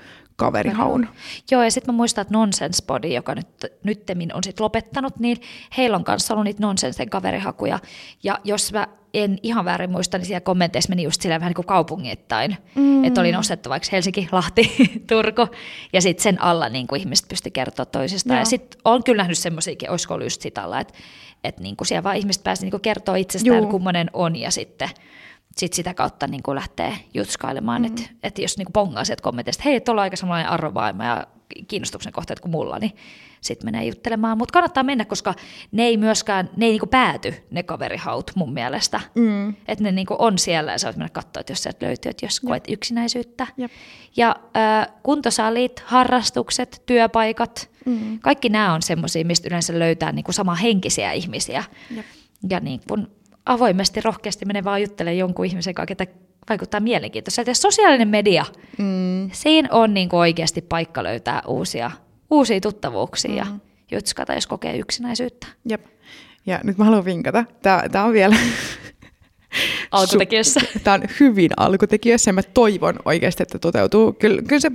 kaverihaun. Joo, ja sitten mä muistan, että Nonsense Body, joka nyt, nyttemmin on sit lopettanut, niin heillä on kanssa ollut niitä nonsensen kaverihakuja. Ja jos mä en ihan väärin muista, niin siellä kommenteissa meni just sillä vähän niin kuin kaupungittain. Mm. Että oli nostettu vaikka Helsinki, Lahti, Turku, ja sitten sen alla niin kuin ihmiset pysty kertoa toisistaan. Joo. Ja sitten on kyllä nähnyt semmoisiakin, olisiko ollut just sitä alla, että, että niin kuin siellä vaan ihmiset pääsivät niin kuin kertoa itsestään, Juu. kummonen on, ja sitten sit sitä kautta niin kuin lähtee jutskailemaan, mm. että, että jos niin kuin pongaa sieltä kommenteista, että hei, tuolla on aika samanlainen arvovaima ja kiinnostuksen kohteet kuin mulla, niin sitten menee juttelemaan. Mutta kannattaa mennä, koska ne ei myöskään, ne ei niin kuin pääty, ne kaverihaut mun mielestä. Mm. Että ne niin kuin on siellä ja sä voit mennä katsoa, että jos sieltä löytyy, että jos koet yksinäisyyttä. Jep. Ja äh, kuntosalit, harrastukset, työpaikat, mm. kaikki nämä on semmoisia, mistä yleensä löytää niin kuin samanhenkisiä ihmisiä. Jep. Ja niin kuin avoimesti, rohkeasti menee vaan juttelemaan jonkun ihmisen kanssa, ketä vaikuttaa mielenkiintoiselta. Ja sosiaalinen media, Mm. siinä on niin kuin oikeasti paikka löytää uusia, uusia tuttavuuksia mm. ja jutskata, jos kokee yksinäisyyttä. Jep. Ja nyt mä haluan vinkata. Tää on vielä... Alkutekijössä. Tämä on hyvin alkutekijössä ja mä toivon oikeasti, että toteutuu. Kyllä, kyllä se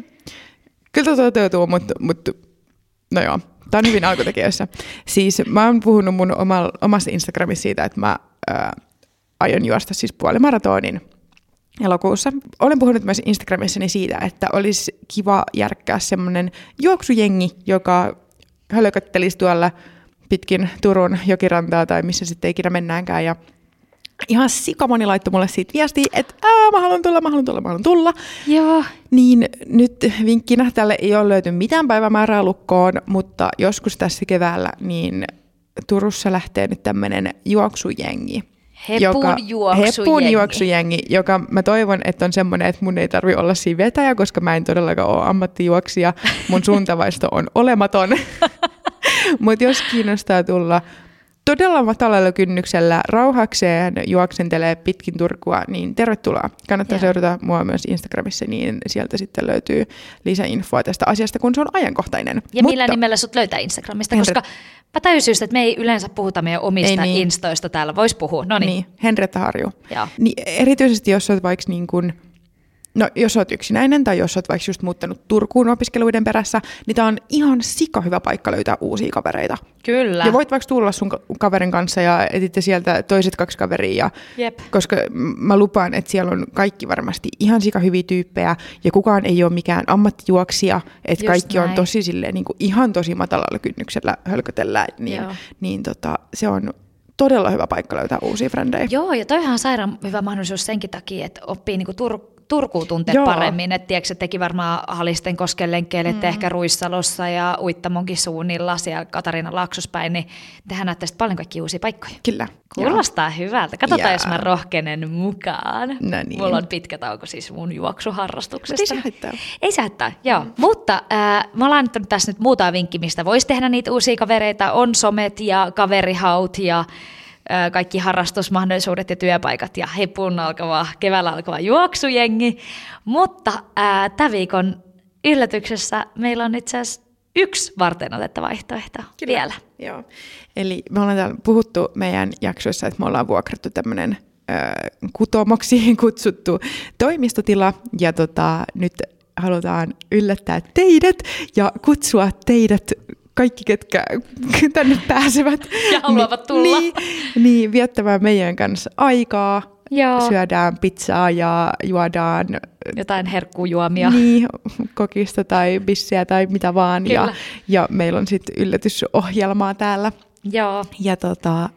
kyllä toteutuu, mutta, mutta no joo, tämä on hyvin alkutekijössä. Siis mä oon puhunut mun omal, omassa Instagramissa siitä, että mä aion juosta siis puolimaratonin elokuussa. Olen puhunut myös Instagramissani siitä, että olisi kiva järkkää semmoinen juoksujengi, joka hölköttelisi tuolla pitkin Turun jokirantaa tai missä sitten ikinä mennäänkään ja ihan sikamoni laittoi mulle siitä viestiä, että Ää, mä haluan tulla, mä haluan tulla, mä haluan tulla. Joo. Niin nyt vinkkinä tälle ei ole löyty mitään päivämäärää lukkoon, mutta joskus tässä keväällä niin Turussa lähtee nyt tämmöinen juoksujengi. Hepun juoksujengi. Hepun juoksujengi, joka mä toivon, että on semmoinen, että mun ei tarvi olla siinä vetäjä, koska mä en todellakaan ole ammattijuoksija. Mun suuntavaisto on olematon. Mutta jos kiinnostaa tulla todella matalalla kynnyksellä rauhakseen juoksentelee pitkin Turkua, niin tervetuloa. Kannattaa Joo. seurata mua myös Instagramissa, niin sieltä sitten löytyy lisäinfoa tästä asiasta, kun se on ajankohtainen. Ja Mutta... millä nimellä sut löytää Instagramista, koska mä tajusin just, että me ei yleensä puhuta meidän omista Ei niin. instoista täällä. Vois puhua. No niin. Niin, Henrietta Harju. Joo. Niin, erityisesti jos olet vaikka niin kuin, no jos olet yksinäinen tai jos olet vaikka just muuttanut Turkuun opiskeluiden perässä, niin tämä on ihan sika hyvä paikka löytää uusia kavereita. Kyllä. Ja voit vaikka tulla sun ka- kaverin kanssa ja etitte sieltä toiset kaksi kaveria, ja, Jep. koska mä lupaan, että siellä on kaikki varmasti ihan sika hyviä tyyppejä ja kukaan ei ole mikään ammattijuoksija, että Just kaikki on näin. tosi silleen, niin kuin ihan tosi matalalla kynnyksellä hölkötellään, niin, Joo. niin tota, se on todella hyvä paikka löytää uusia frendejä. Joo, ja toihan on sairaan hyvä mahdollisuus senkin takia, että oppii niinku Tur- Turkuun tuntea Joo. paremmin. Et tiedätkö, se teki varmaan Halisten kosken lenkkeille, mm. ehkä Ruissalossa ja Uittamonkin suunnilla siellä Katariina Laaksuspäin, niin tehän näette sitten paljon kaikkia uusia paikkoja. Kyllä. Kuulostaa hyvältä. Katsotaan, Jaa. jos mä rohkenen mukaan. No niin. Mulla on pitkä tauko siis mun juoksuharrastuksesta. Mut ei se haittaa. Ei se haittaa, joo. Mm. Mutta äh, mä oon antanut tässä nyt muutama vinkki, mistä voisi tehdä niitä uusia kavereita. On somet ja kaverihaut ja kaikki harrastusmahdollisuudet ja työpaikat ja hepun alkava, keväällä alkava juoksujengi. Mutta tämän viikon yllätyksessä meillä on itse asiassa yksi varten otettava vaihtoehto Kyllä. vielä. Joo. Eli me ollaan täällä puhuttu meidän jaksoissa, että me ollaan vuokrattu tämmöinen kutomoksi kutsuttu toimistotila, ja tota, nyt halutaan yllättää teidät ja kutsua teidät kaikki, ketkä tänne pääsevät. Ja haluavat tulla. Niin, niin viettämään meidän kanssa aikaa. Joo. Syödään pizzaa ja juodaan Jotain herkkujuomia. niin, kokista tai bissiä tai mitä vaan. Ja, Kyllä. ja meillä on sitten yllätysohjelmaa täällä. Joo. Ja tota,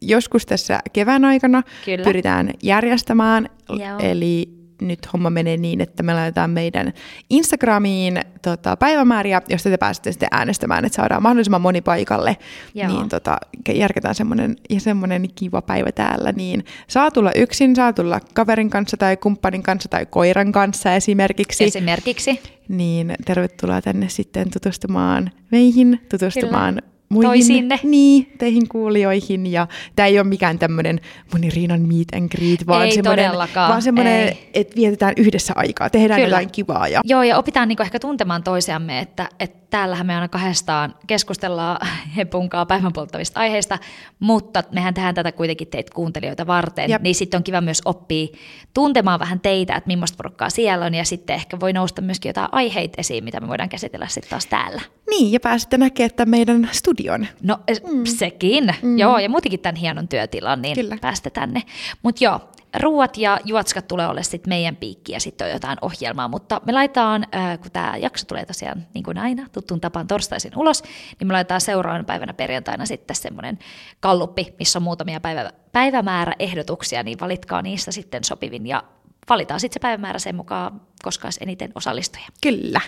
joskus tässä kevään aikana Kyllä. pyritään järjestämään. Joo. Eli nyt homma menee niin, että me laitetaan meidän Instagramiin tota, päivämääriä, josta te pääsette sitten äänestämään, että saadaan mahdollisimman moni paikalle. Joo. Niin tota, järketään semmoinen, ja semmoinen kiva päivä täällä. Niin saa tulla yksin, saa tulla kaverin kanssa tai kumppanin kanssa tai koiran kanssa esimerkiksi. Esimerkiksi. Niin tervetuloa tänne sitten tutustumaan meihin, tutustumaan Kyllä. Muihin. Toisiinne. Niin, teihin kuulijoihin. Ja tämä ei ole mikään tämmöinen ja Riinan meet and greet, vaan Ei semmoinen, vaan semmoinen että vietetään yhdessä aikaa, tehdään Kyllä. jotain kivaa. Ja... Joo, ja opitaan niinku ehkä tuntemaan toisiamme, että, että täällähän me aina kahdestaan keskustellaan hepunkaa päivän polttavista aiheista, mutta mehän tehdään tätä kuitenkin teitä kuuntelijoita varten, Jep. niin sitten on kiva myös oppia tuntemaan vähän teitä, että millaista porukkaa siellä on, ja sitten ehkä voi nousta myöskin jotain aiheita esiin, mitä me voidaan käsitellä sitten taas täällä. Niin, ja pääsette näkemään että meidän studion. No mm. sekin, mm. joo, ja muutenkin tämän hienon työtilan, niin Kyllä. päästä tänne. Mutta joo, ruuat ja juotskat tulee olla sitten meidän piikki ja sitten on jotain ohjelmaa, mutta me laitetaan, äh, kun tämä jakso tulee tosiaan niin kuin aina tuttuun tapaan torstaisin ulos, niin me laitetaan seuraavana päivänä perjantaina sitten semmoinen kalluppi, missä on muutamia päivä, päivämääräehdotuksia, niin valitkaa niistä sitten sopivin ja valitaan sitten se päivämäärä sen mukaan, koska olisi eniten osallistujia. Kyllä.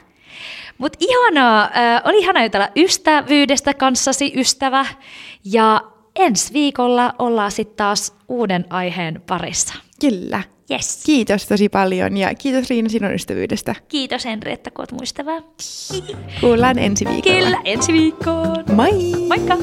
Mutta ihanaa, äh, oli ihana jutella ystävyydestä kanssasi, ystävä. Ja ensi viikolla ollaan sitten taas uuden aiheen parissa. Kyllä. Yes. Kiitos tosi paljon ja kiitos Riina sinun ystävyydestä. Kiitos Henri, että kun oot muistavaa. Kuullaan ensi viikolla. Kyllä, ensi viikkoon. Moi! Moikka!